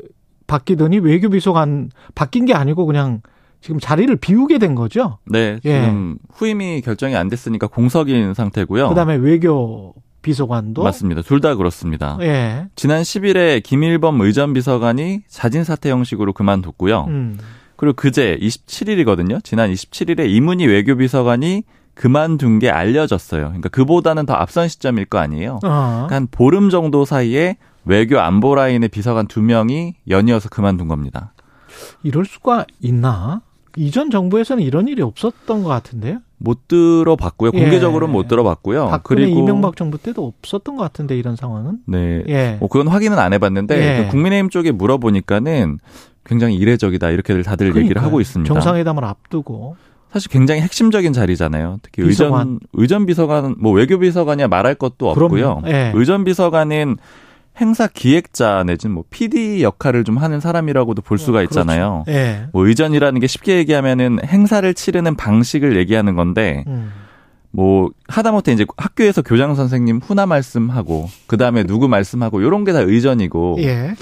바뀌더니 외교비서관 바뀐 게 아니고 그냥 지금 자리를 비우게 된 거죠? 네, 지금 예. 후임이 결정이 안 됐으니까 공석인 상태고요. 그다음에 외교 비서관도 맞습니다. 둘 다 그렇습니다. 예. 지난 10일에 김일범 의전 비서관이 자진 사퇴 형식으로 그만뒀고요. 음. 그리고 그제 27일이거든요. 지난 27일에 이문희 외교비서관이 그만둔 게 알려졌어요. 그러니까 그보다는 더 앞선 시점일 거 아니에요. 어. 그러니까 한 보름 정도 사이에 외교 안보 라인의 비서관 두 명이 연이어서 그만둔 겁니다. 이럴 수가 있나? 이전 정부에서는 이런 일이 없었던 것 같은데요? 못 들어봤고요. 예. 공개적으로는 못 들어봤고요. 박근혜 그리고 이명박 정부 때도 없었던 것 같은데 이런 상황은? 네. 예. 뭐 그건 확인은 안 해봤는데 예. 그 국민의힘 쪽에 물어보니까는 굉장히 이례적이다 이렇게들 다들 그러니까요. 얘기를 하고 있습니다. 정상회담을 앞두고. 사실 굉장히 핵심적인 자리잖아요. 특히 비서관. 의전 의전 비서관 뭐 외교 비서관이야 말할 것도 없고요. 예. 의전 비서관은 행사 기획자 내지는 뭐 PD 역할을 좀 하는 사람이라고도 볼 수가 어, 그렇죠. 있잖아요. 그렇죠. 예. 뭐 의전이라는 게 쉽게 얘기하면은 행사를 치르는 방식을 얘기하는 건데 음. 뭐 하다못해 이제 학교에서 교장 선생님 훈화 말씀하고 그 다음에 누구 말씀하고 요런 게 다 의전이고 예.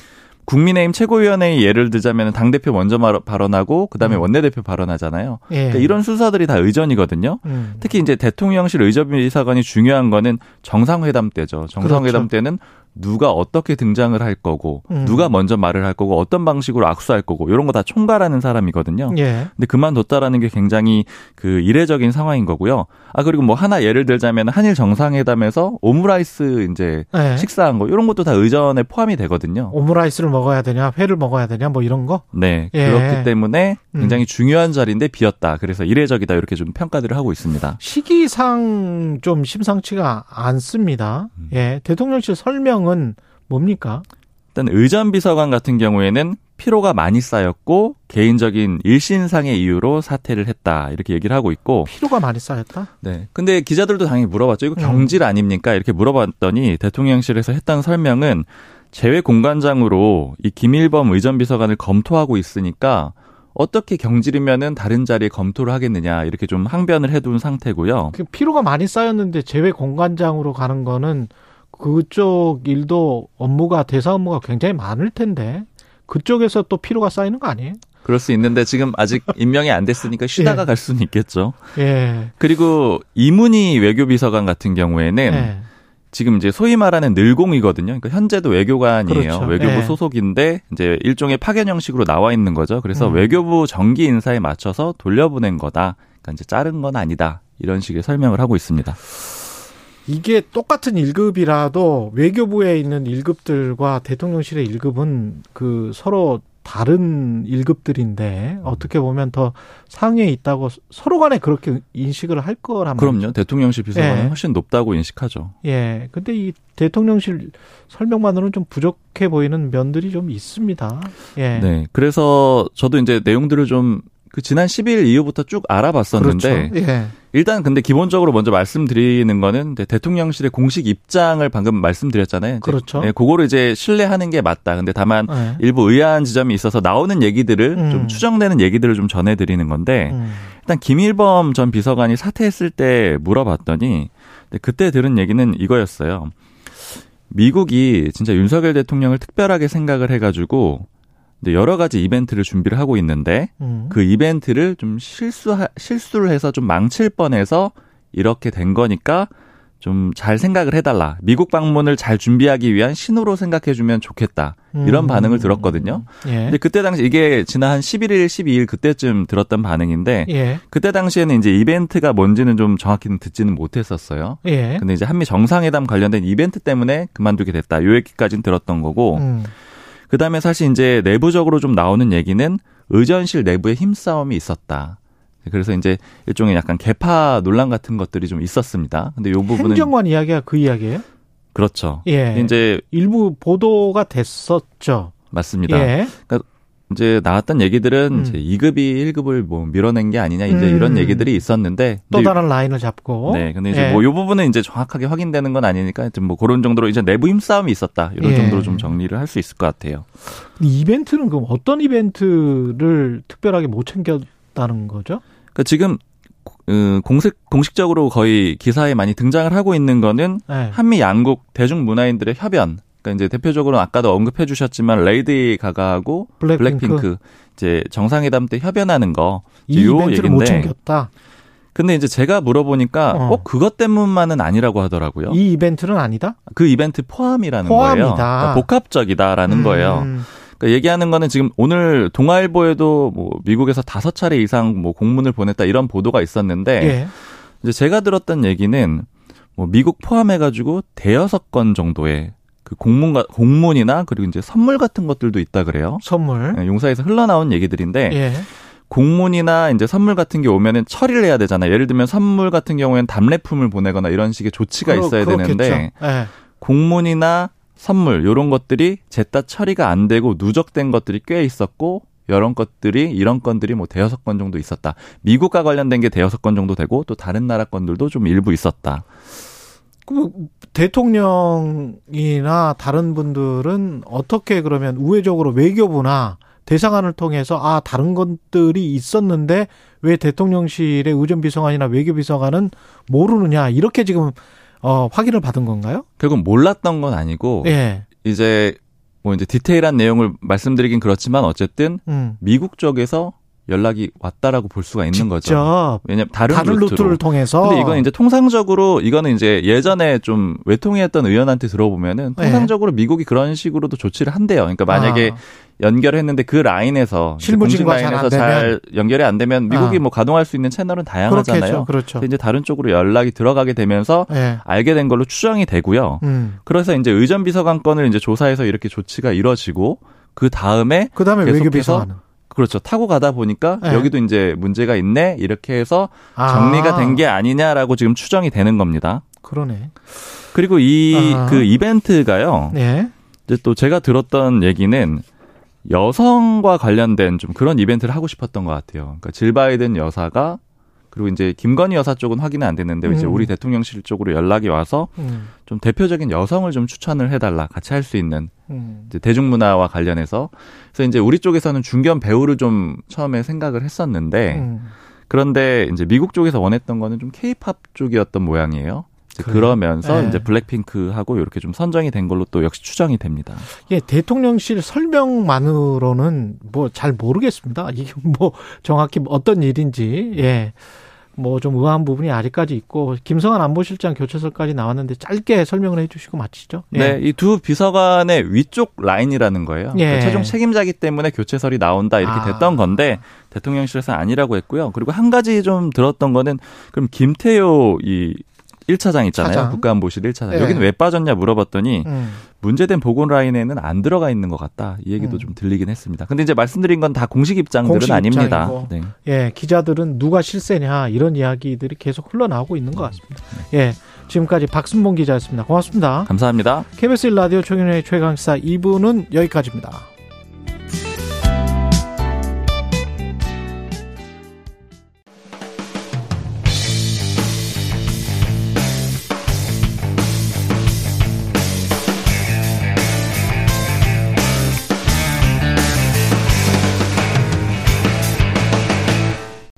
국민의힘 최고위원회의 예를 들자면 당 대표 먼저 발언하고 그다음에 음. 원내대표 발언하잖아요. 예. 그러니까 이런 순서들이 다 의전이거든요. 음. 특히 이제 대통령실 의전비서관이 중요한 거는 정상회담 때죠. 정상회담 그렇죠. 때는 누가 어떻게 등장을 할 거고 음. 누가 먼저 말을 할 거고 어떤 방식으로 악수할 거고 이런 거 다 총괄하는 사람이거든요. 예. 근데 그만뒀다라는 게 굉장히 그 이례적인 상황인 거고요. 아 그리고 뭐 하나 예를 들자면 한일 정상회담에서 오므라이스 이제 예. 식사한 거 이런 것도 다 의전에 포함이 되거든요. 오므라이스를 먹어야 되냐, 회를 먹어야 되냐 뭐 이런 거? 네. 예. 그렇기 때문에 음. 굉장히 음. 중요한 자리인데 비었다. 그래서 이례적이다 이렇게 좀 평가들을 하고 있습니다. 시기상 좀 심상치가 않습니다. 음. 예. 대통령실 설명 설명은 뭡니까? 일단 의전 비서관 같은 경우에는 피로가 많이 쌓였고 개인적인 일신상의 이유로 사퇴를 했다 이렇게 얘기를 하고 있고 피로가 많이 쌓였다? 네. 근데 기자들도 당연히 물어봤죠. 이거 음. 경질 아닙니까? 이렇게 물어봤더니 대통령실에서 했던 설명은 재외 공관장으로 이 김일범 의전 비서관을 검토하고 있으니까 어떻게 경질이면은 다른 자리에 검토를 하겠느냐 이렇게 좀 항변을 해둔 상태고요. 그 피로가 많이 쌓였는데 재외 공관장으로 가는 거는 그쪽 일도 업무가 대사 업무가 굉장히 많을 텐데 그쪽에서 또 피로가 쌓이는 거 아니에요? 그럴 수 있는데 지금 아직 임명이 안 됐으니까 쉬다가 예. 갈 수는 있겠죠. 예. 그리고 이문희 외교비서관 같은 경우에는 예. 지금 이제 소위 말하는 늘공이거든요. 그러니까 현재도 외교관이에요. 그렇죠. 외교부 예. 소속인데 이제 일종의 파견 형식으로 나와 있는 거죠. 그래서 음. 외교부 정기 인사에 맞춰서 돌려보낸 거다. 그러니까 이제 자른 건 아니다. 이런 식의 설명을 하고 있습니다. 이게 똑같은 1급이라도 외교부에 있는 1급들과 대통령실의 1급은 그 서로 다른 1급들인데 어떻게 보면 더 상위에 있다고 서로 간에 그렇게 인식을 할 거란 말이죠. 그럼요. 대통령실 비서관은 예. 훨씬 높다고 인식하죠. 예. 근데 이 대통령실 설명만으로는 좀 부족해 보이는 면들이 좀 있습니다. 예. 네. 그래서 저도 이제 내용들을 좀 그 지난 10일 이후부터 쭉 알아봤었는데 그렇죠. 예. 일단 근데 기본적으로 먼저 말씀드리는 거는 대통령실의 공식 입장을 방금 말씀드렸잖아요. 그렇죠. 네, 그거를 이제 신뢰하는 게 맞다. 근데 다만 네. 일부 의아한 지점이 있어서 나오는 얘기들을 음. 좀 추정되는 얘기들을 좀 전해드리는 건데 음. 일단 김일범 전 비서관이 사퇴했을 때 물어봤더니 그때 들은 얘기는 이거였어요. 미국이 진짜 윤석열 대통령을 특별하게 생각을 해가지고 여러 가지 이벤트를 준비를 하고 있는데 음. 그 이벤트를 좀 실수 실수를 해서 좀 망칠 뻔해서 이렇게 된 거니까 좀 잘 생각을 해달라. 미국 방문을 잘 준비하기 위한 신호로 생각해주면 좋겠다. 이런 음. 반응을 들었거든요. 예. 근데 그때 당시 이게 지난 한 11일, 12일 그때쯤 들었던 반응인데 예. 그때 당시에는 이제 이벤트가 뭔지는 좀 정확히는 듣지는 못했었어요. 예. 근데 이제 한미 정상회담 관련된 이벤트 때문에 그만두게 됐다. 요 얘기까지는 들었던 거고. 음. 그 다음에 사실 이제 내부적으로 좀 나오는 얘기는 의전실 내부에 힘싸움이 있었다. 그래서 이제 일종의 약간 개파 논란 같은 것들이 좀 있었습니다. 근데 요 부분은 행정관 이야기가 그 이야기예요? 그렇죠. 예. 이제 일부 보도가 됐었죠. 맞습니다. 예. 그러니까 이제 나왔던 얘기들은 음. 이제 2급이 1급을 뭐 밀어낸 게 아니냐 이제 음. 이런 얘기들이 있었는데 또 다른 라인을 잡고 네 근데 이제 예. 뭐이 부분은 이제 정확하게 확인되는 건 아니니까 좀 뭐 그런 정도로 이제 내부 힘싸움이 있었다 이런 예. 정도로 좀 정리를 할 수 있을 것 같아요. 이벤트는 그럼 어떤 이벤트를 특별하게 못 챙겼다는 거죠? 그러니까 지금 음, 공식 공식적으로 거의 기사에 많이 등장을 하고 있는 거는 네. 한미 양국 대중문화인들의 협연 그러니까 이제 대표적으로 아까도 언급해 주셨지만 레이디 가가하고 블랙핑크. 블랙핑크, 이제 정상회담 때 협연하는 거. 이 이벤트를 못 챙겼다. 근데 이제 제가 물어보니까 어. 꼭 그것 때문만은 아니라고 하더라고요. 이 이벤트는 아니다? 그 이벤트 포함이라는 포함이다. 거예요. 그러니까 복합적이다라는 음. 거예요. 그러니까 얘기하는 거는 지금 오늘 동아일보에도 뭐 미국에서 다섯 차례 이상 뭐 공문을 보냈다 이런 보도가 있었는데 예. 이제 제가 들었던 얘기는 뭐 미국 포함해가지고 대여섯 건 정도의 그 공문 공문이나 그리고 이제 선물 같은 것들도 있다 그래요. 선물. 네, 용사에서 흘러나온 얘기들인데 예. 공문이나 이제 선물 같은 게 오면은 처리를 해야 되잖아요. 예를 들면 선물 같은 경우에는 답례품을 보내거나 이런 식의 조치가 그러, 있어야 그렇겠죠. 되는데 예. 공문이나 선물 요런 것들이 제따 처리가 안 되고 누적된 것들이 꽤 있었고 이런 것들이 이런 건들이 뭐 대여섯 건 정도 있었다. 미국과 관련된 게 대여섯 건 정도 되고 또 다른 나라 건들도 좀 일부 있었다. 그 대통령이나 다른 분들은 어떻게 그러면 우회적으로 외교부나 대상안을 통해서 아 다른 것들이 있었는데 왜 대통령실의 의전비서관이나 외교비서관은 모르느냐 이렇게 지금 어 확인을 받은 건가요? 결국 몰랐던 건 아니고 예. 이제 뭐 이제 디테일한 내용을 말씀드리긴 그렇지만 어쨌든 음. 미국 쪽에서 연락이 왔다라고 볼 수가 있는 거죠. 왜냐면 다른, 다른 루트로. 루트를 통해서. 근데 이건 이제 통상적으로 이거는 이제 예전에 좀 외통위 했던 의원한테 들어보면은 네. 통상적으로 네. 미국이 그런 식으로도 조치를 한대요. 그러니까 만약에 아. 연결을 했는데 그 라인에서 공식 라인에서 잘 연결이 안 되면 미국이 아. 뭐 가동할 수 있는 채널은 다양하잖아요. 그렇죠. 이제 다른 쪽으로 연락이 들어가게 되면서 네. 알게 된 걸로 추정이 되고요. 음. 그래서 이제 의전 비서관 건을 이제 조사해서 이렇게 조치가 이루어지고 그 다음에 그 다음에 외교 비서관 그렇죠. 타고 가다 보니까 네. 여기도 이제 문제가 있네 이렇게 해서 아. 정리가 된게 아니냐라고 지금 추정이 되는 겁니다. 그러네. 그리고 이그 아. 그 이벤트가요. 네. 이제 또 제가 들었던 얘기는 여성과 관련된 좀 그런 이벤트를 하고 싶었던 것 같아요. 그러니까 질 바이든 여사가 그리고 이제 김건희 여사 쪽은 확인은 안 됐는데 음. 이제 우리 대통령실 쪽으로 연락이 와서 음. 좀 대표적인 여성을 좀 추천을 해달라 같이 할 수 있는 음. 이제 대중문화와 관련해서 그래서 이제 우리 쪽에서는 중견 배우를 좀 처음에 생각을 했었는데 음. 그런데 이제 미국 쪽에서 원했던 거는 좀 케이팝 쪽이었던 모양이에요. 그래. 그러면서 네. 이제 블랙핑크하고 이렇게 좀 선정이 된 걸로 또 역시 추정이 됩니다. 예, 대통령실 설명만으로는 뭐 잘 모르겠습니다. 이게 뭐 정확히 어떤 일인지 예. 뭐 좀 의아한 부분이 아직까지 있고 김성한 안보실장 교체설까지 나왔는데 짧게 설명을 해주시고 마치죠. 예. 네, 이 두 비서관의 위쪽 라인이라는 거예요. 예. 그러니까 최종 책임자기 때문에 교체설이 나온다 이렇게 아. 됐던 건데 대통령실에서 아니라고 했고요. 그리고 한 가지 좀 들었던 거는 그럼 김태효 이 1차장 있잖아요. 차장. 국가안보실 1차장. 네. 여기는 왜 빠졌냐 물어봤더니 음. 문제된 보건 라인에는 안 들어가 있는 것 같다. 이 얘기도 음. 좀 들리긴 했습니다. 근데 이제 말씀드린 건 다 공식 입장들은 공식 아닙니다. 네. 예, 기자들은 누가 실세냐 이런 이야기들이 계속 흘러나오고 있는 것 같습니다. 예. 지금까지 박순봉 기자였습니다. 고맙습니다. 감사합니다. KBS 1라디오 최경영의 최강시사 2부는 여기까지입니다.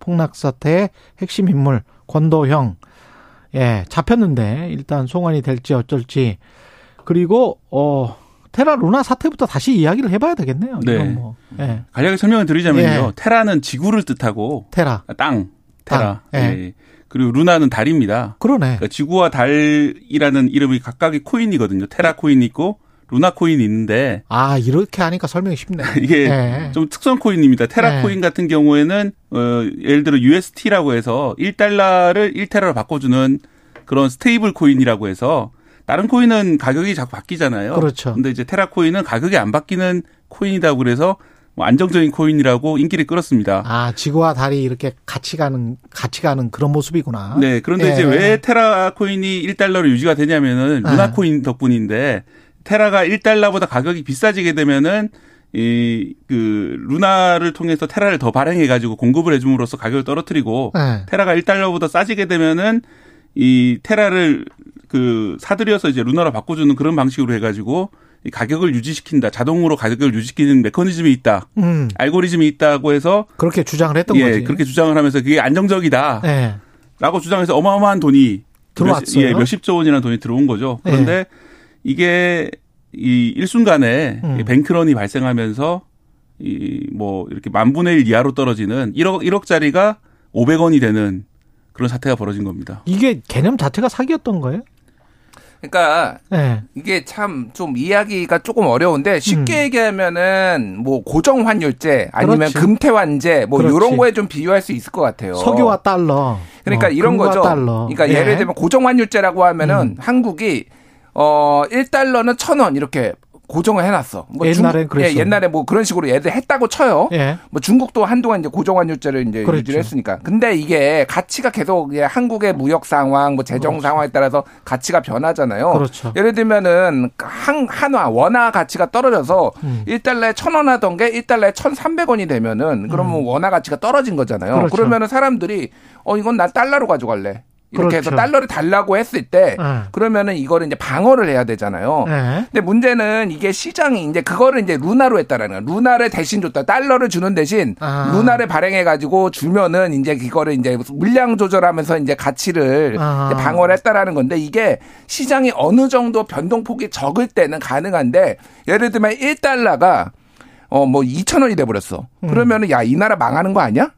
폭락 사태의 핵심 인물 권도형 예 잡혔는데 일단 송환이 될지 어쩔지 그리고 어 테라 루나 사태부터 다시 이야기를 해봐야 되겠네요. 네. 뭐, 예. 간략히 설명을 드리자면요. 예. 테라는 지구를 뜻하고 테라 땅 테라 땅. 예. 예. 그리고 루나는 달입니다. 그러네. 그러니까 지구와 달이라는 이름이 각각의 코인이거든요. 테라 코인이 있고 루나 코인이 있는데 아 이렇게 하니까 설명이 쉽네. 이게 네. 좀 특성 코인입니다. 테라 네. 코인 같은 경우에는 어 예를 들어 UST라고 해서 1달러를 1테라로 바꿔주는 그런 stable coin이라고 해서 다른 코인은 가격이 자꾸 바뀌잖아요. 그렇죠. 근데 이제 테라 코인은 가격이 안 바뀌는 코인이다 그래서 뭐 안정적인 코인이라고 인기를 끌었습니다. 아, 지구와 달이 이렇게 같이 가는, 같이 가는 그런 모습이구나. 네. 그런데 예. 이제 왜 테라 코인이 1달러로 유지가 되냐면은 루나 예. 코인 덕분인데 테라가 1달러보다 가격이 비싸지게 되면은 이 그 루나를 통해서 테라를 더 발행해 가지고 공급을 해 줌으로써 가격을 떨어뜨리고 네. 테라가 1달러보다 싸지게 되면은 이 테라를 그 사들여서 이제 루나로 바꿔 주는 그런 방식으로 해 가지고 가격을 유지시킨다. 자동으로 가격을 유지시키는 메커니즘이 있다. 음. 알고리즘이 있다고 해서 그렇게 주장을 했던 예, 거지. 그렇게 주장을 하면서 그게 안정적이다. 네. 라고 주장해서 어마어마한 돈이 들어왔어요. 몇, 예, 몇십조 원이나 돈이 들어온 거죠. 그런데 네. 이게 이 일순간에 음. 뱅크런이 발생하면서 이 뭐 이렇게 만 분의 일 이하로 떨어지는 1억 1억짜리가 500원이 되는 그런 사태가 벌어진 겁니다. 이게 개념 자체가 사기였던 거예요? 그러니까 네. 이게 참 좀 이야기가 조금 어려운데 쉽게 음. 얘기하면은 뭐 고정 환율제 아니면 그렇지. 금태 환제 뭐 그렇지. 이런 거에 좀 비유할 수 있을 것 같아요. 석유와 달러. 그러니까 뭐, 이런 거죠. 달러. 그러니까 예. 예를 들면 고정 환율제라고 하면은 음. 한국이 어 1달러는 1,000원 이렇게 고정을 해놨어. 뭐 옛날에 중, 예, 옛날에 뭐 그런 식으로 얘들 했다고 쳐요. 예. 뭐 중국도 한동안 이제 고정환율제를 이제 그렇죠. 유지를 했으니까. 근데 이게 가치가 계속 예, 한국의 무역 상황, 뭐 재정 그렇죠. 상황에 따라서 가치가 변하잖아요. 그렇죠. 예를 들면은 한 한화 원화 가치가 떨어져서 음. 1달러에 1,000원 하던 게 1달러에 1,300원이 되면은 그러면 음. 원화 가치가 떨어진 거잖아요. 그렇죠. 그러면은 사람들이 어 이건 난 달러로 가져갈래. 이렇게 그렇죠. 해서 달러를 달라고 했을 때 네. 그러면은 이거를 이제 방어를 해야 되잖아요. 네. 근데 문제는 이게 시장이 이제 그거를 이제 루나로 했다라는 거야. 루나를 대신 줬다. 달러를 주는 대신 아. 루나를 발행해 가지고 주면은 이제 이거를 이제 물량 조절하면서 이제 가치를 아. 이제 방어를 했다라는 건데 이게 시장이 어느 정도 변동폭이 적을 때는 가능한데 예를 들면 1달러가 어뭐 2천 원이 돼 버렸어. 음. 그러면은 야, 이 나라 망하는 거 아니야?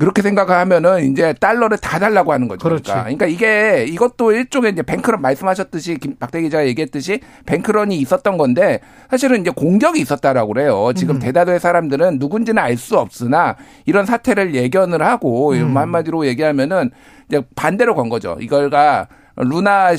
그렇게 생각하면은 이제 달러를 다 달라고 하는 거죠. 그러니까. 그러니까 이게 이것도 일종의 이제 뱅크런 말씀하셨듯이 김 박대 기자가 얘기했듯이 뱅크런이 있었던 건데 사실은 이제 공격이 있었다라고 그래요. 지금 음. 대다수의 사람들은 누군지는 알 수 없으나 이런 사태를 예견을 하고 음. 한마디로 얘기하면은 이제 반대로 건 거죠. 이걸가 루나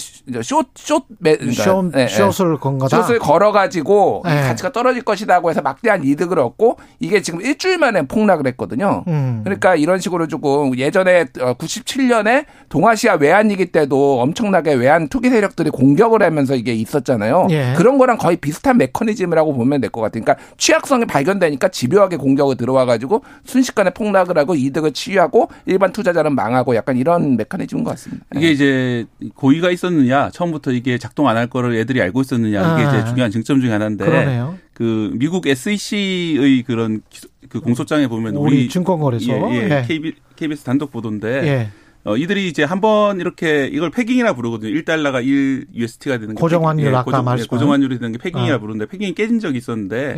매, 그러니까, 숏, 네, 숏을 건 거다. 숏을 걸어가지고 네. 가치가 떨어질 것이다고 해서 막대한 이득을 얻고 이게 지금 일주일 만에 폭락을 했거든요. 음. 그러니까 이런 식으로 조금 예전에 97년에 어, 동아시아 외환위기 때도 엄청나게 외환 투기 세력들이 공격을 하면서 이게 있었잖아요. 예. 그런 거랑 거의 비슷한 메커니즘이라고 보면 될 것 같아요. 그러니까 취약성이 발견되니까 집요하게 공격을 들어와가지고 순식간에 폭락을 하고 이득을 취하고 일반 투자자는 망하고 약간 이런 메커니즘인 것 같습니다. 이게 네. 이제 고의가 있었느냐, 처음부터 이게 작동 안 할 거를 애들이 알고 있었느냐, 이게 아. 이제 중요한 쟁점 중에 하나인데. 그러네요. 그 미국 SEC의 그런 그 공소장에 보면 우리, 우리 증권거래소 예, 예, 예. KBS, KBS 단독 보도인데 예. 어, 이들이 이제 한 번 이렇게 이걸 패깅이라 부르거든요. 1달러가 1 UST가 되는 게 고정환율 예, 아까 고정, 말씀 고정환율이 되는 게 패깅이라 어. 부르는데 패깅이 깨진 적이 있었는데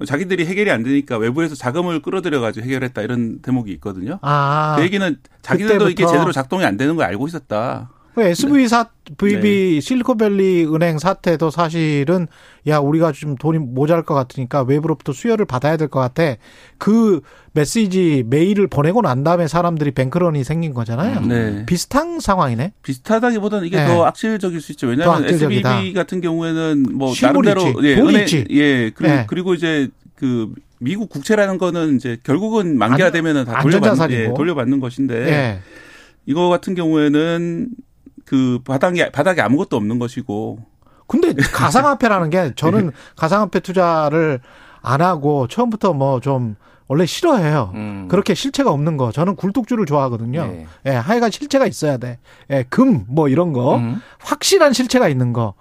예. 자기들이 해결이 안 되니까 외부에서 자금을 끌어들여 가지고 해결했다 이런 대목이 있거든요. 아. 그 얘기는 자기들도 그때부터. 이게 제대로 작동이 안 되는 걸 알고 있었다. 그 SVB 사, VB 네. 실리콘밸리 은행 사태도 사실은 야 우리가 좀 돈이 모자랄 것 같으니까 외부로부터 수혈을 받아야 될 것 같아. 그 메시지 메일을 보내고 난 다음에 사람들이 뱅크런이 생긴 거잖아요. 네. 비슷한 상황이네. 비슷하다기보다는 이게 네. 더 악질적일 수 있죠. 왜냐하면 SVB 같은 경우에는 뭐 나름대로 예, 은행, 있지. 예 그리고, 네. 그리고 이제 그 미국 국채라는 거는 이제 결국은 만기화되면은 다 돌려받는, 예, 돌려받는 것인데 예. 이거 같은 경우에는 그 바닥에 바닥에 아무것도 없는 것이고. 근데 가상화폐라는 게 저는 네. 가상화폐 투자를 안 하고 처음부터 뭐 좀 원래 싫어해요. 음. 그렇게 실체가 없는 거. 저는 굴뚝주를 좋아하거든요. 네. 예, 하여간 실체가 있어야 돼. 예, 금, 뭐 이런 거. 음. 확실한 실체가 있는 거.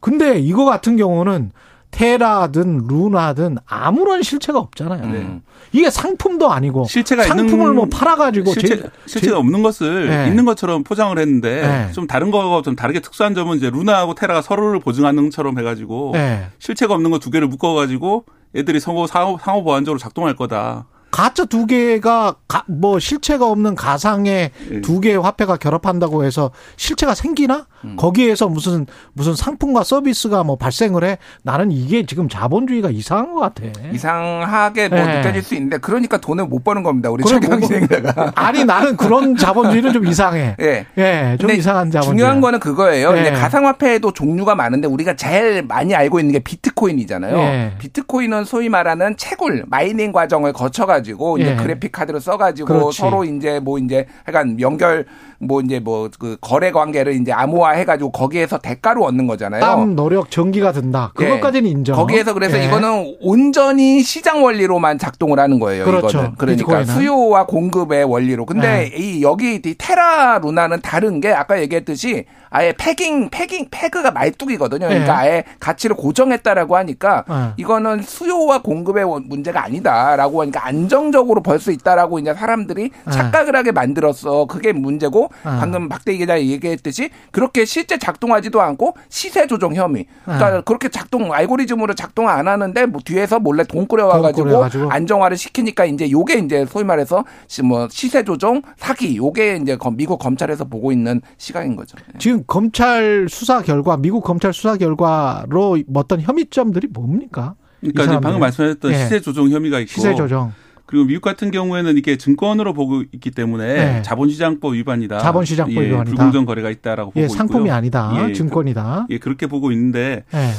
근데 이거 같은 경우는 테라든 루나든 아무런 실체가 없잖아요. 네. 이게 상품도 아니고 실체가 상품을 있는, 뭐 팔아가지고 실체, 제, 실체가 제, 없는 것을 네. 있는 것처럼 포장을 했는데 네. 좀 다른 거하고 좀 다르게 특수한 점은 이제 루나하고 테라가 서로를 보증하는 것처럼 해가지고 네. 실체가 없는 거 두 개를 묶어가지고 애들이 상호 상호, 상호 보완적으로 작동할 거다. 가짜 두 개가 가, 뭐 실체가 없는 가상의 네. 두 개의 화폐가 결합한다고 해서 실체가 생기나? 음. 거기에서 무슨 무슨 상품과 서비스가 뭐 발생을 해? 나는 이게 지금 자본주의가 이상한 것 같아. 이상하게 뭐 네. 느껴질 수 있는데 그러니까 돈을 못 버는 겁니다. 우리 최경영 진행자가. 아니 나는 그런 자본주의는 좀 이상해. 예, 네. 좀 이상한 자본주의. 중요한 거는 그거예요. 네. 이제 가상화폐에도 종류가 많은데 우리가 제일 많이 알고 있는 게 비트코인이잖아요. 네. 비트코인은 소위 말하는 채굴 mining 과정을 거쳐가 써가지고 이제 예. 그래픽 카드를 써가지고 그렇지. 서로 이제 뭐 이제 약간 연결 뭐 이제 뭐 그 거래 관계를 이제 암호화 해 가지고 거기에서 대가로 얻는 거잖아요. 땀, 노력, 전기가 든다. 예. 그것까지는 예. 인정. 거기에서 그래서 예. 이거는 온전히 시장 원리로만 작동을 하는 거예요. 그렇죠. 이거는. 그러니까 비트코인은. 수요와 공급의 원리로. 근데 예. 이 여기 이 테라 루나는 다른 게 아까 얘기했듯이 아예 패깅, 패깅, 패그가 말뚝이거든요. 그러니까 네. 아예 가치를 고정했다라고 하니까 네. 이거는 수요와 공급의 문제가 아니다라고 하니까 안정적으로 벌 수 있다라고 이제 사람들이 네. 착각을 하게 만들었어. 그게 문제고 방금 박대기 기자 얘기했듯이 그렇게 실제 작동하지도 않고 시세 조정 혐의. 그러니까 그렇게 작동 알고리즘으로 작동 안 하는데 뭐 뒤에서 몰래 돈 꾸려와가지고 안정화를 시키니까 이제 요게 이제 소위 말해서 뭐 시세 조정 사기 요게 이제 미국 검찰에서 보고 있는 시각인 거죠. 지금 검찰 수사 결과, 미국 검찰 수사 결과로 어떤 혐의점들이 뭡니까? 그러니까 방금 말씀하셨던 예. 시세 조정 혐의가 있고 시세 조정. 그리고 미국 같은 경우에는 이게 증권으로 보고 있기 때문에 네. 자본시장법 위반이다. 자본시장법 예, 위반이다. 불공정 거래가 있다라고 예, 보고 상품이 있고요. 아니다. 예, 증권이다. 예, 그렇게 보고 있는데 예.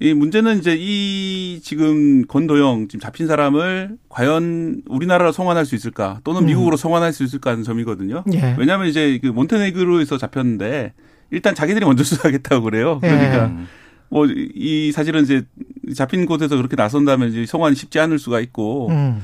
이 문제는 이제 이 지금 권도영 지금 잡힌 사람을 과연 우리나라로 송환할 수 있을까 또는 음. 미국으로 음. 송환할 수 있을까 하는 점이거든요. 예. 왜냐하면 이제 그 몬테네그로에서 잡혔는데 일단 자기들이 먼저 수사하겠다고 그래요. 그러니까 네. 뭐이 사실은 이제 잡힌 곳에서 그렇게 나선다면 이제 송환이 쉽지 않을 수가 있고 음.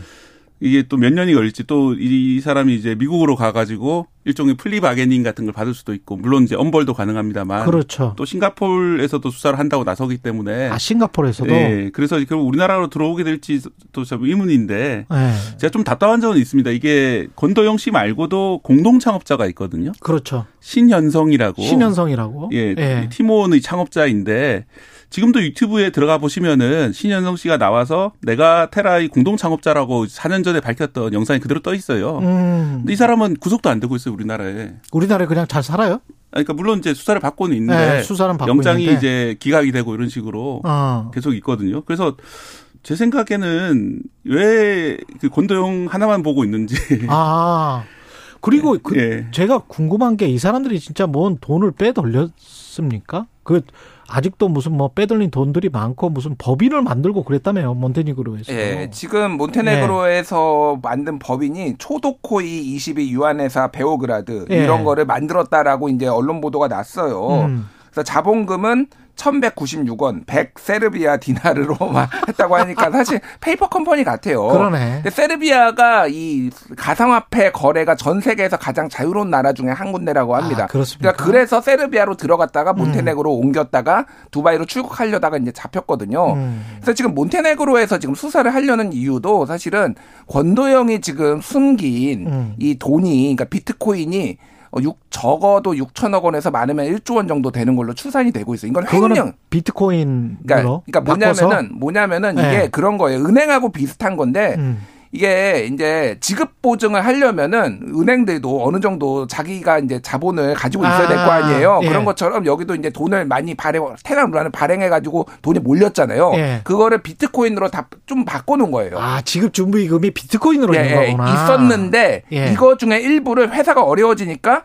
이게 또 몇 년이 걸릴지 또 이 사람이 이제 미국으로 가가지고 일종의 플리 바게닝 같은 걸 받을 수도 있고 물론 이제 엄벌도 가능합니다만. 그렇죠. 또 싱가폴에서도 수사를 한다고 나서기 때문에. 아 싱가폴에서도? 네 그래서 결국 우리나라로 들어오게 될지 또참 의문인데. 네. 제가 좀 답답한 점은 있습니다. 이게 권도영 씨 말고도 공동 창업자가 있거든요. 그렇죠. 신현성이라고. 신현성이라고? 예 네. 티몬의 창업자인데 지금도 유튜브에 들어가 보시면은 신현성 씨가 나와서 내가 테라의 공동 창업자라고 4년 전에 밝혔던 영상이 그대로 떠 있어요. 음. 근데 이 사람은 구속도 안 되고 있어요, 우리나라에. 우리나라에 그냥 잘 살아요? 그러니까 물론 이제 수사를 받고는 있는데 네, 수사는 받고 영장이 있는데. 이제 기각이 되고 이런 식으로 어. 계속 있거든요. 그래서 제 생각에는 왜 그 권도형 하나만 보고 있는지. 아. 그리고 그 예. 제가 궁금한 게 이 사람들이 진짜 뭔 돈을 빼돌렸습니까? 그 아직도 무슨 뭐 빼돌린 돈들이 많고 무슨 법인을 만들고 그랬다며요 몬테네그로에서. 예, 지금 몬테네그로에서 예. 만든 법인이 초도코이 22 유한회사 베오그라드 예. 이런 거를 만들었다라고 이제 언론 보도가 났어요. 음. 그래서 자본금은 1196원, 100 세르비아 디나르로 했다고 하니까 사실 페이퍼 컴퍼니 같아요. 그러네. 근데 세르비아가 이 가상화폐 거래가 전 세계에서 가장 자유로운 나라 중에 한 군데라고 합니다. 아, 그렇습니까? 그러니까 그래서 세르비아로 들어갔다가 몬테네그로 음. 옮겼다가 두바이로 출국하려다가 이제 잡혔거든요. 음. 그래서 지금 몬테네그로에서 지금 수사를 하려는 이유도 사실은 권도형이 지금 숨긴 음. 이 돈이 그러니까 비트코인이 6, 어, 적어도 6천억 원에서 많으면 1조 원 정도 되는 걸로 추산이 되고 있어요. 이건 횡령. 비트코인. 그러니까, 그러니까 뭐냐면은 뭐냐면은 네. 이게 그런 거예요. 은행하고 비슷한 건데 음. 이게 이제 지급 보증을 하려면은 은행들도 어느 정도 자기가 이제 자본을 가지고 있어야 될 거 아, 아니에요. 예. 그런 것처럼 여기도 이제 돈을 많이 발행, 테란 루라는 발행해 가지고 돈이 몰렸잖아요. 예. 그거를 비트코인으로 다 좀 바꿔 놓은 거예요. 아 지급 준비금이 비트코인으로 예, 있는 거구나. 있었는데 예. 이거 중에 일부를 회사가 어려워지니까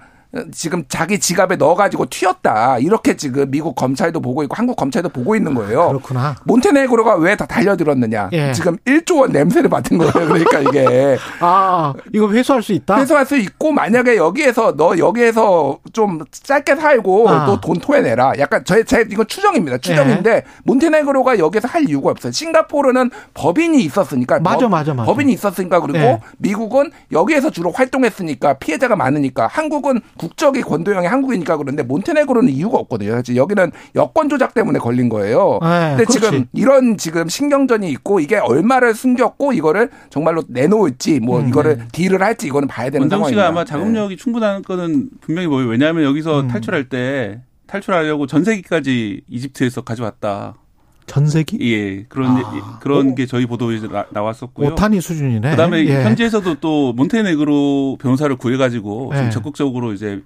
지금 자기 지갑에 넣어가지고 튀었다. 이렇게 지금 미국 검찰도 보고 있고 한국 검찰도 보고 있는 거예요. 그렇구나. 몬테네그로가 왜 다 달려들었느냐. 예. 지금 1조 원 냄새를 맡은 거예요. 그러니까 이게. 아, 이거 회수할 수 있다? 회수할 수 있고 만약에 여기에서 너 여기에서 좀 짧게 살고 아. 또돈 토해내라. 약간 제, 제 이건 추정입니다. 추정인데 예. 몬테네그로가 여기서 할 이유가 없어요. 싱가포르는 법인이 있었으니까. 맞아, 법, 맞아, 맞아. 법인이 있었으니까 그리고 예. 미국은 여기에서 주로 활동했으니까 피해자가 많으니까 한국은 국적이 권도영이 한국이니까 그런데 몬테네그로는 이유가 없거든요. 여기는 여권 조작 때문에 걸린 거예요. 네, 근데 그렇지. 지금 이런 지금 신경전이 있고 이게 얼마를 숨겼고 이거를 정말로 내놓을지 뭐 음, 이거를 네. 딜을 할지 이거는 봐야 되는 상황입니다. 씨가 아마 자금력이 네. 충분한 거는 분명히 뭐예요. 왜냐하면 여기서 음. 탈출할 때 탈출하려고 전세기까지 이집트에서 가져왔다. 전세기? 예, 그런 아. 그런 오. 게 저희 보도에 나, 왔었고요 오타니 수준이네. 그다음에 예. 현지에서도 또 몬테네그로 변호사를 구해가지고 예. 지금 적극적으로 이제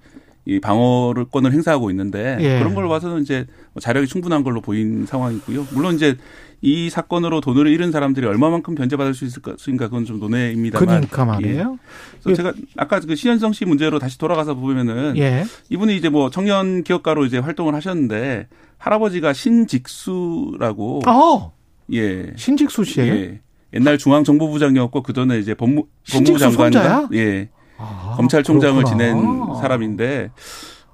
이 방어권을 행사하고 있는데 예. 그런 걸 봐서는 이제 뭐 자력이 충분한 걸로 보인 상황이고요. 물론 이제 이 사건으로 돈을 잃은 사람들이 얼마만큼 변제받을 수 있을까 그건 좀 논외입니다만. 그러니까 말이에요. 예. 그래서 제가 아까 그 신현성 씨 문제로 다시 돌아가서 보면은 예. 이분이 이제 뭐 청년 기업가로 이제 활동을 하셨는데 할아버지가 신직수라고. 어. 예. 신직수 씨예요? 예. 옛날 중앙정보부장이었고 그 전에 이제 법무 법무부 장관과 예. 아, 검찰총장을 그렇구나. 지낸 사람인데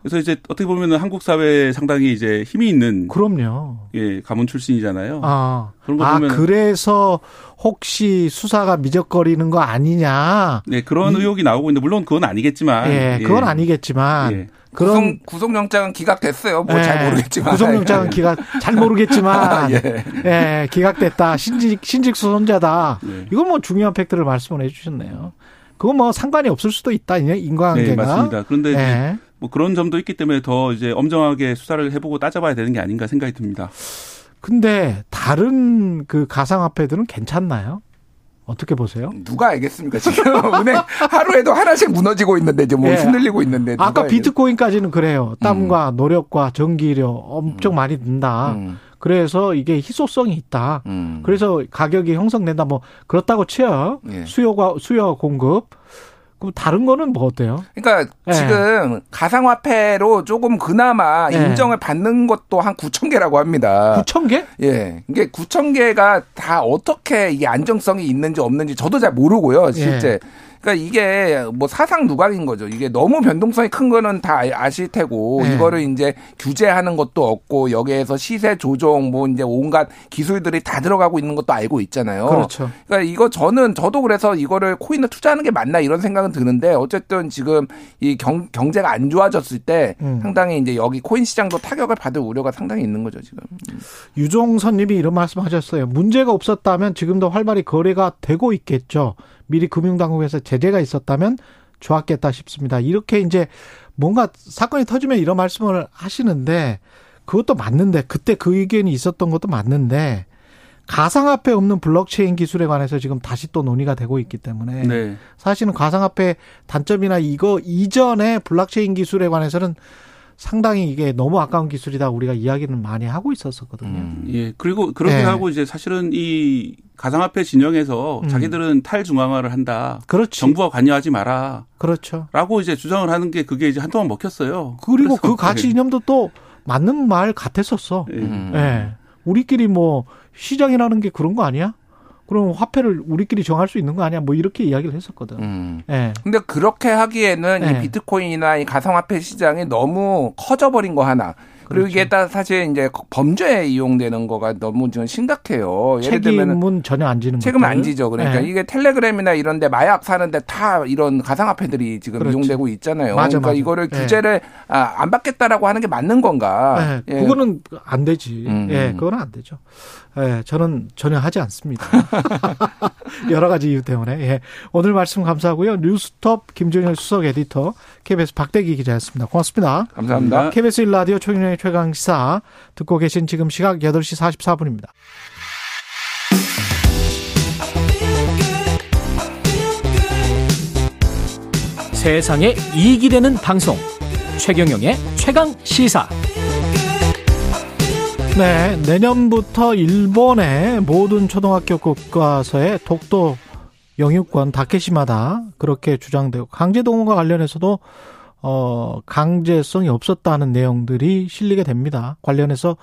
그래서 이제 어떻게 보면 은 한국 사회에 상당히 이제 힘이 있는 그럼요. 예, 가문 출신이잖아요. 아, 그런 거 아, 보면 그래서 혹시 수사가 미적거리는 거 아니냐? 네, 그런 이, 의혹이 나오고 있는데 물론 그건 아니겠지만 예, 그건 예. 아니겠지만 예. 그런 구속, 영장은 기각됐어요. 뭐잘 예, 모르겠지만 구속영장은 기각 잘 모르겠지만 예. 예. 기각됐다. 신직 신직 수 손자다. 예. 이건 뭐 중요한 팩트를 말씀을 해주셨네요. 그건 뭐 상관이 없을 수도 있다. 인과관계가. 네, 맞습니다. 그런데 예. 뭐 그런 점도 있기 때문에 더 이제 엄정하게 수사를 해보고 따져봐야 되는 게 아닌가 생각이 듭니다. 근데 다른 그 가상화폐들은 괜찮나요? 어떻게 보세요? 누가 알겠습니까? 지금 은행 하루에도 하나씩 무너지고 있는데 이제 뭐 네. 흔들리고 있는데 아까 비트코인까지는 그래요. 땀과 음. 노력과 전기료 엄청 음. 많이 든다. 음. 그래서 이게 희소성이 있다. 음. 그래서 가격이 형성된다. 뭐 그렇다고 치요. 예. 수요가 수요 공급. 그럼 다른 거는 뭐 어때요? 그러니까 네. 지금 가상화폐로 조금 그나마 네. 인정을 받는 것도 한 9천 개라고 합니다. 9천 개? 예. 이게 9천 개가 다 어떻게 이게 안정성이 있는지 없는지 저도 잘 모르고요. 실제. 예. 그러니까 이게 뭐 사상 누각인 거죠. 이게 너무 변동성이 큰 거는 다 아실 테고 네. 이거를 이제 규제하는 것도 없고 여기에서 시세 조정 뭐 이제 온갖 기술들이 다 들어가고 있는 것도 알고 있잖아요. 그렇죠. 그러니까 이거 저는 저도 그래서 이거를 코인을 투자하는 게 맞나 이런 생각은 드는데 어쨌든 지금 이 경, 경제가 안 좋아졌을 때 음. 상당히 이제 여기 코인 시장도 타격을 받을 우려가 상당히 있는 거죠 지금. 유종선님이 이런 말씀하셨어요. 문제가 없었다면 지금도 활발히 거래가 되고 있겠죠. 미리 금융당국에서 제재가 있었다면 좋았겠다 싶습니다. 이렇게 이제 뭔가 사건이 터지면 이런 말씀을 하시는데 그것도 맞는데 그때 그 의견이 있었던 것도 맞는데 가상화폐 없는 블록체인 기술에 관해서 지금 다시 또 논의가 되고 있기 때문에 네. 사실은 가상화폐 단점이나 이거 이전에 블록체인 기술에 관해서는 상당히 이게 너무 아까운 기술이다 우리가 이야기는 많이 하고 있었었거든요. 음. 예. 그리고 그렇게 네. 하고 이제 사실은 이 가상화폐 진영에서 음. 자기들은 탈중앙화를 한다. 그렇지. 정부가 관여하지 마라. 그렇죠. 라고 이제 주장을 하는 게 그게 이제 한동안 먹혔어요. 그리고 그 가치 이념도 또 맞는 말 같았었어. 예. 음. 네. 우리끼리 뭐 시장이라는 게 그런 거 아니야? 그럼 화폐를 우리끼리 정할 수 있는 거 아니야? 뭐 이렇게 이야기를 했었거든. 음. 네. 근데 그렇게 하기에는 네. 이 비트코인이나 이 가상화폐 시장이 너무 커져버린 거 하나. 그리고 그렇죠. 이게 딱 사실 이제 범죄에 이용되는 거가 너무 좀 심각해요. 예를 들면 전혀 안 지는 책임 안 지죠. 그러니까 네. 이게 텔레그램이나 이런데 마약 사는데 다 이런 가상화폐들이 지금 그렇죠. 이용되고 있잖아요. 맞아, 그러니까 맞아. 이거를 네. 규제를 아, 안 받겠다라고 하는 게 맞는 건가? 네. 예. 그거는 안 되지. 음. 예, 그거는 안 되죠. 예, 저는 전혀 하지 않습니다. 여러 가지 이유 때문에. 예. 오늘 말씀 감사하고요. 뉴스톱 김종현 수석 에디터, KBS 박대기 기자였습니다. 고맙습니다. 감사합니다. KBS 1라디오 최경영의 최강시사 듣고 계신 지금 시각 8시 44분입니다. 세상에 이익이 되는 방송 최경영의 최강 시사 네, 내년부터 일본의 모든 초등학교 교과서에 독도 영유권 다케시마다 그렇게 주장되고 강제 동원과 관련해서도 어 강제성이 없었다는 내용들이 실리게 됩니다. 관련해서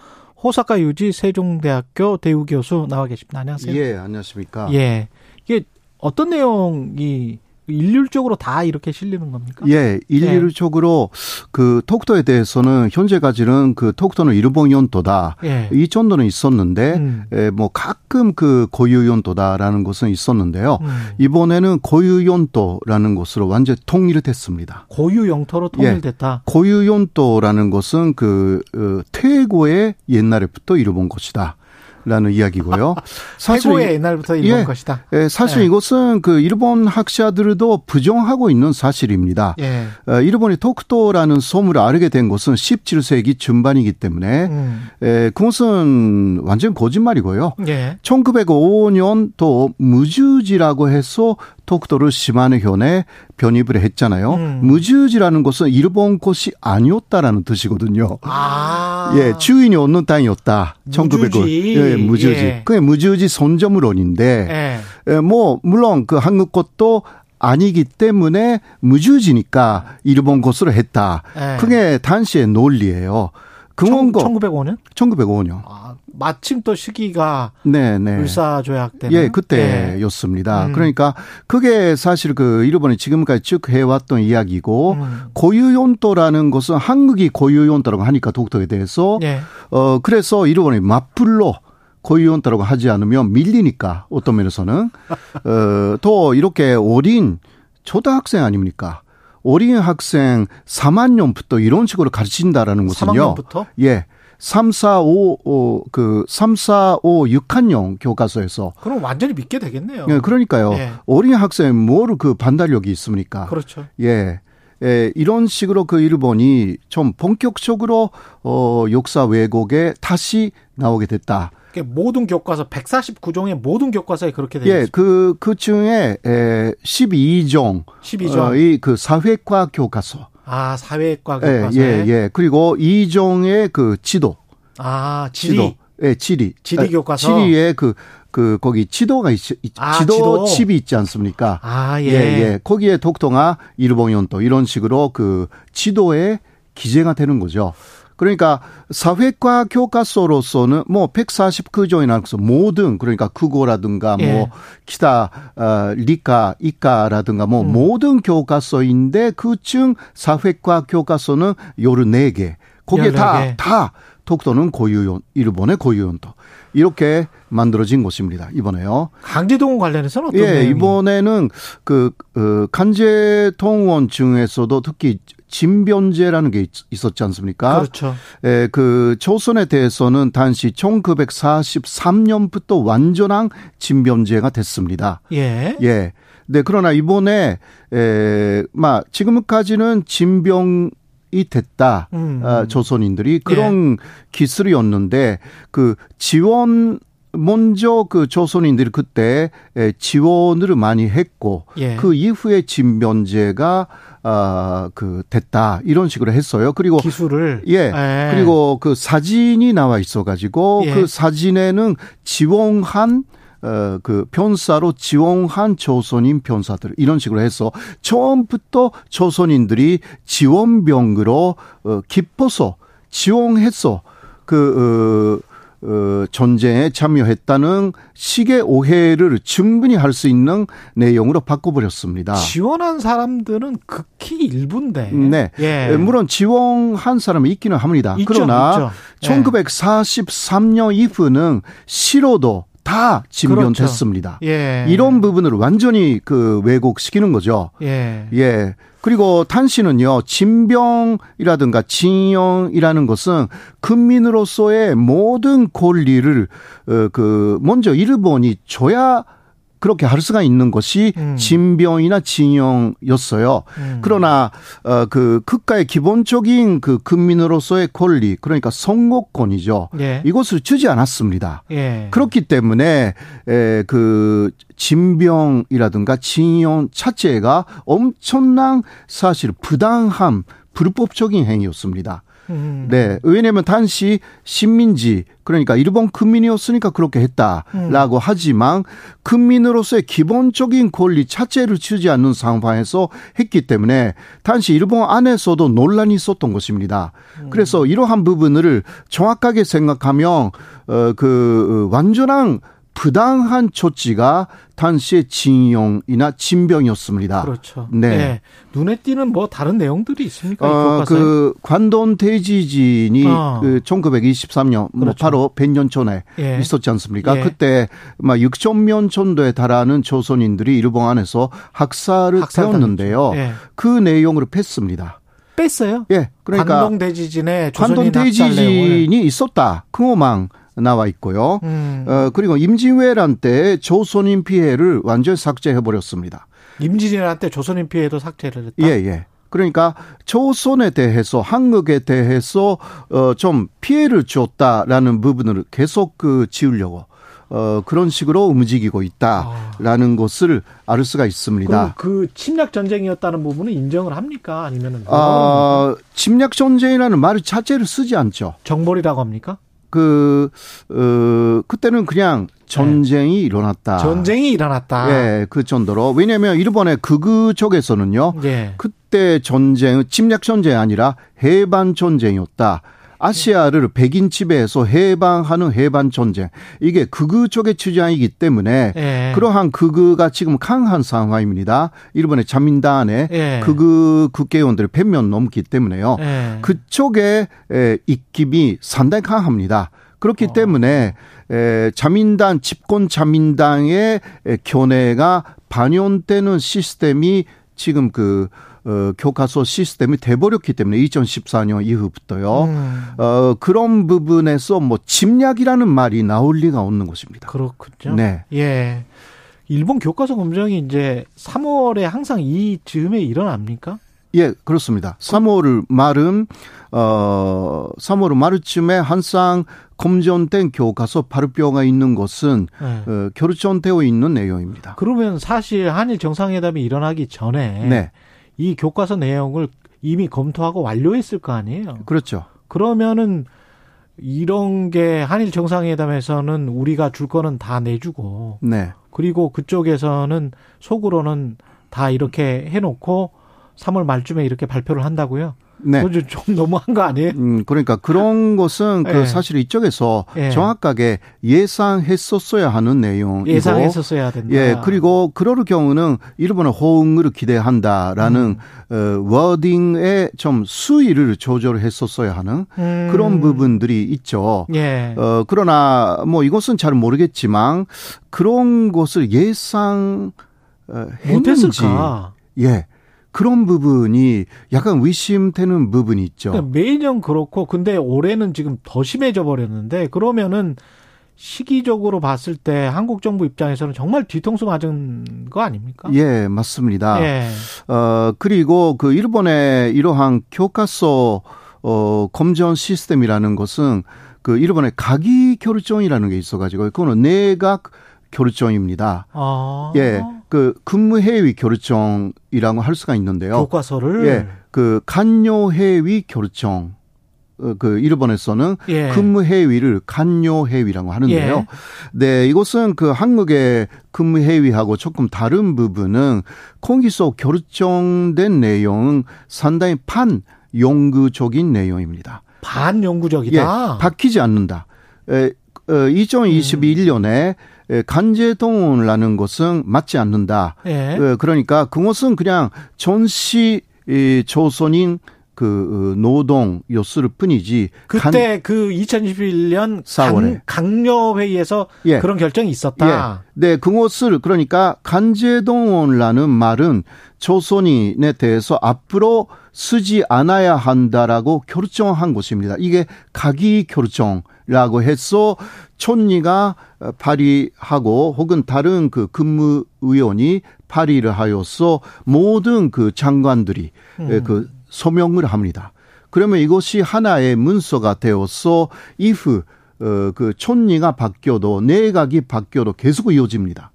호사카 유지 세종대학교 대우 교수 나와 계십니다. 안녕하세요. 예, 안녕하십니까? 예. 이게 어떤 내용이 일률적으로 다 이렇게 실리는 겁니까? 예, 일률적으로 예. 그 톡토에 대해서는 현재까지는 그 톡토는 일본 연도다. 예. 이 정도는 있었는데 음. 에, 뭐 가끔 그 고유 연도다라는 것은 있었는데요. 음. 이번에는 고유 연도라는 것으로 완전 통일됐습니다. 고유 영토로 통일됐다. 예. 고유 연도라는 것은 그 어, 퇴고의 옛날에부터 일본 것이다. 라는 이야기고요. 사실 최고의 옛날부터 일본 예, 것이다. 예, 사실 예. 이것은 그 일본 학자들도 부정하고 있는 사실입니다. 예. 어, 일본이 토크토라는 소문을 알게 된 것은 17세기 중반이기 때문에 음. 예, 그것은 완전 거짓말이고요. 예. 1905년 또 무주지라고 해서 토크도를 시마네 현에 변입을 했잖아요. 음. 무주지라는 것은 일본 곳이 아니었다라는 뜻이거든요. 아. 예, 주인이 없는 땅이었다. 1905. 예, 무주지. 예. 그게 무주지 선점론인데, 예. 예, 뭐, 물론 그 한국 것도 아니기 때문에 무주지니까 일본 곳으로 했다. 예. 그게 당시의 논리예요. 금원고 1905년? 1905년. 아, 마침 또 시기가 네, 네. 불사 조약 때문에 예, 그때였습니다. 네. 음. 그러니까 그게 사실 그 일본이 지금까지 쭉 해왔던 이야기고 음. 고유용도라는 것은 한국이 고유용도라고 하니까 독도에 대해서 네. 어 그래서 일본이 맞불로 고유용도라고 하지 않으면 밀리니까 어떤 면에서는 어또 이렇게 어린 초등학생 아닙니까? 어린 학생 3학년부터 이런 식으로 가르친다라는 것은요. 3학년부터? 예. 3, 4, 5, 어, 그, 3, 4, 5, 6학년 교과서에서. 그럼 완전히 믿게 되겠네요. 예, 그러니까요. 예. 어린 학생 뭐로 그 반달력이 있습니까? 그렇죠. 예. 예, 이런 식으로 그 일본이 좀 본격적으로 어, 역사 왜곡에 다시 나오게 됐다. 모든 교과서 149종의 모든 교과서에 그렇게 되어 예, 그, 그 중에 에, 12종. 12종. 어, 이그 사회과 교과서. 아, 사회과 교과서. 예, 예, 예. 그리고 2종의 그 지도. 아, 지리. 지도. 예, 지리. 지리 교과서. 지리에 그, 그, 거기 지도가 있, 아, 지도, 지도 칩이 있지 않습니까? 아, 예. 예, 예. 거기에 독동아, 일본연도 이런 식으로 그 지도에 기재가 되는 거죠. 그러니까 사회과 교과서로서는 뭐 149조이나 모든 그러니까 국어라든가 뭐 예. 뭐 기타 어 리카 이과라든가 뭐 음. 모든 교과서인데 그중 사회과 교과서는 요르 4개. 거기에 다다 다 독도는 고유용 일본의 고유용도 이렇게 만들어진 곳입니다. 이번에요. 강제동원 관련해서는 어떤 예, 내용이? 이번에는 그 어, 강제동원 중에서도 특히 진변제라는 게 있 었지 않습니까? 그렇죠. 예, 그 조선에 대해서는 단시 1943년부터 완전한 진변제가 됐습니다. 예. 예. 네, 그러나 이번에 에, 막 지금까지는 진병 이 됐다. 음. 아, 조선인들이 그런 예. 기술이었는데 그 지원 먼저 그 조선인들이 그때 지원을 많이 했고 예. 그 이후에 진변제가 아그 됐다 이런 식으로 했어요. 그리고 기술을 예 예. 그리고 그 사진이 나와 있어가지고 예. 그 사진에는 지원한 어, 그 편사로 지원한 조선인 편사들 이런 식으로 해서 처음부터 조선인들이 지원병으로 어, 기뻐서 지원해서 그 어, 어, 전쟁에 참여했다는 식의 오해를 충분히 할 수 있는 내용으로 바꿔버렸습니다. 지원한 사람들은 극히 일부인데. 네. 예. 물론 지원한 사람이 있기는 합니다. 있죠, 그러나 있죠. 1943년 이후는 싫어도 다 진변됐습니다. 그렇죠. 예. 이런 부분을 완전히 그 왜곡시키는 거죠. 예. 예. 그리고 탄 씨는요, 진병이라든가 진영이라는 것은 국민으로서의 모든 권리를, 어, 그, 먼저 일본이 줘야 그렇게 할 수가 있는 것이 음. 진병이나 진영이었어요. 음. 그러나 어그 국가의 기본적인 그 국민으로서의 권리 그러니까 선거권이죠. 예. 이것을 주지 않았습니다. 예. 그렇기 때문에 에그 진병이라든가 진영 자체가 엄청난 사실 부당함 불법적인 행위였습니다. 음. 네. 왜냐하면 단시 식민지 그러니까 일본 국민이었으니까 그렇게 했다라고 음. 하지만 국민으로서의 기본적인 권리 자체를 주지 않는 상황에서 했기 때문에 단시 일본 안에서도 논란이 있었던 것입니다. 음. 그래서 이러한 부분을 정확하게 생각하면 어그 완전한 부당한 조치가 당시의 징용이나 진병이었습니다. 그렇죠. 네. 네. 눈에 띄는 뭐 다른 내용들이 있습니까? 어, 그 관동 대지진이 어. 그 1923년 뭐 그렇죠. 뭐 바로 100년 전에 예. 있었지 않습니까? 예. 그때 막 6천 명 정도에 달하는 조선인들이 일본 안에서 학살을 되었는데요. 예. 그 내용을 뺐습니다. 뺐어요? 예. 그러니까 관동 대지진에 관동 대지진이 있었다. 그거만 나와 있고요. 음. 어, 그리고 임진왜란 때 조선인 피해를 완전히 삭제해 버렸습니다. 임진왜란 때 조선인 피해도 삭제를 했다. 예, 예. 그러니까 조선에 대해서 한국에 대해서 어 좀 피해를 줬다라는 부분을 계속 그 지우려고 어 그런 식으로 움직이고 있다라는 아. 것을 알 수가 있습니다. 그 침략 전쟁이었다는 부분은 인정을 합니까? 아니면은 아 침략 전쟁이라는 말 자체를 쓰지 않죠. 정벌이라고 합니까? 그, 어, 그때는 그냥 전쟁이 네. 일어났다. 전쟁이 일어났다. 예, 그 정도로. 왜냐하면 일본의 극우 쪽에서는요. 예. 그때 전쟁, 침략 전쟁이 아니라 해반 전쟁이었다. 아시아를 백인 지배해서 해방하는 해방 전쟁 이게 극우 쪽의 주장이기 때문에 예. 그러한 극우가 지금 강한 상황입니다. 일본의 자민당의 예. 극우 국회의원들이 100명 넘기 때문에요. 예. 그쪽의 입김이 상당히 강합니다. 그렇기 어. 때문에 에, 자민당 집권 자민당의 견해가 반영되는 시스템이 지금 그 어, 교과서 시스템이 돼버렸기 때문에 2014년 이후부터요. 음. 어, 그런 부분에서 뭐 침략이라는 말이 나올 리가 없는 것입니다. 그렇군요. 네. 예. 일본 교과서 검정이 이제 3월에 항상 이 즈음에 일어납니까? 예, 그렇습니다. 3월 말은 어 3월 말쯤에 항상 검전된 교과서 발표가 있는 것은 네. 어, 결정되어 있는 내용입니다. 그러면 사실 한일 정상회담이 일어나기 전에 네. 이 교과서 내용을 이미 검토하고 완료했을 거 아니에요. 그렇죠. 그러면은 이런 게 한일 정상회담에서는 우리가 줄 거는 다 내주고, 네. 그리고 그쪽에서는 속으로는 다 이렇게 해놓고 3월 말쯤에 이렇게 발표를 한다고요? 네. 좀 너무한 거 아니에요? 음, 그러니까 그런 것은 그 네. 사실 이쪽에서 네. 정확하게 예상했었어야 하는 내용이고 예상했었어야 된다. 예, 그리고 그럴 경우는 일본의 호응을 기대한다라는 음. 어, 워딩의 좀 수위를 조절했었어야 하는 음. 그런 부분들이 있죠. 예. 어, 그러나 뭐 이것은 잘 모르겠지만 그런 것을 예상 어, 했는지? 예. 그런 부분이 약간 의심되는 부분이 있죠. 그러니까 매년 그렇고 근데 올해는 지금 더 심해져 버렸는데 그러면은 시기적으로 봤을 때 한국 정부 입장에서는 정말 뒤통수 맞은 거 아닙니까? 예, 맞습니다. 예. 어, 그리고 그 일본의 이러한 교과서 어, 검전 시스템이라는 것은 그 일본의 가기 결정이라는 게 있어가지고 그거는 내각 결정입니다. 아. 예, 그 근무해위 결정이라고 할 수가 있는데요. 교과서를 예, 그 간요해위 결정. 어, 그 일본에서는 예. 근무해위를 간요해위라고 하는데요. 예. 네, 이것은 그 한국의 근무해위하고 조금 다른 부분은 거기서 결정된 내용은 상당히 반용구적인 내용입니다. 반용구적이다. 예, 바뀌지 않는다. 에, 어, 2021년에 음. 간제 동원을 것은 맞지 않는다. 예. 그러니까 그것은 그냥 전시 조선인 그 어, 노동 요소를 뿐이지. 그때 간, 그 2021년 4월에 강, 력회의에서 예. 그런 결정이 있었다. 예. 네, 그것을 그러니까 간제동원이라는 말은 조선인에 대해서 앞으로 쓰지 않아야 한다라고 결정한 것입니다. 이게 가기 결정이 라고 해서 촌리가 발의하고 혹은 다른 그 근무위원이 발의를 하여서 모든 그 장관들이 음. 그 소명을 합니다. 그러면 이것이 하나의 문서가 되어서 이후 어, 그 촌리가 바뀌어도 내각이 바뀌어도 계속 이어집니다.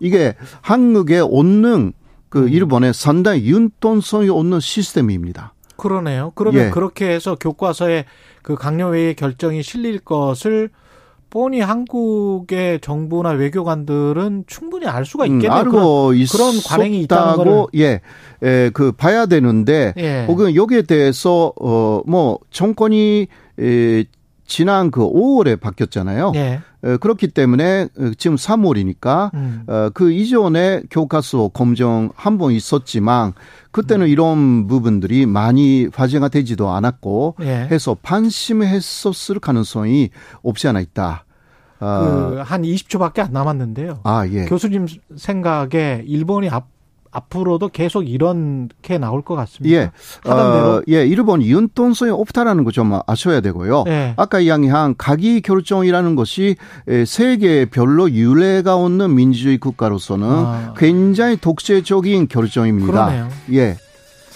이게 한국의 얻는 그 음. 일본의 상당히 윤돈성이 얻는 시스템입니다. 그러네요. 그러면 예. 그렇게 해서 교과서에 그 강령회의 결정이 실릴 것을 뻔히 한국의 정부나 외교관들은 충분히 알 수가 음, 있겠네요. 음, 알고 그런, 그런 관행이 있다는 걸 예, 예, 그 봐야 되는데 예. 혹은 여기에 대해서 어뭐 정권이 에, 지난 그 5월에 바뀌었잖아요. 예. 에, 그렇기 때문에 어, 지금 3월이니까 음. 어, 그 이전에 교과서 검정 한 번 있었지만 그때는 음. 이런 부분들이 많이 화제가 되지도 않았고 예. 해서 반심했었을 가능성이 없지 않아 있다. 아. 그한 20초밖에 안 남았는데요. 아, 예. 교수님 생각에 일본이 앞 앞으로도 계속 이렇게 나올 것 같습니다. 예. 하던 대로. 어, 예, 일본 윤돈성이 없다라는 거 좀 아셔야 되고요. 예. 아까 이야기한 가기 결정이라는 것이 세계별로 유례가 없는 민주주의 국가로서는 아. 굉장히 독재적인 결정입니다. 그러네요. 예.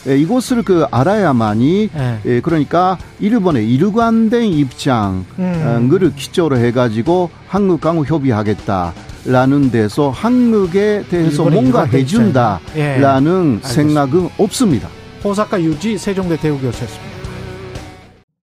예, 이것을 그 알아야만이 네. 예, 그러니까 일본의 일관된 입장을 음. 기초로 해가지고 한국 강우 협의하겠다 라는 데서 한국에 대해서 뭔가 해준다라는 예. 생각은 없습니다. 호사카 유지 세종대 대우교수였습니다.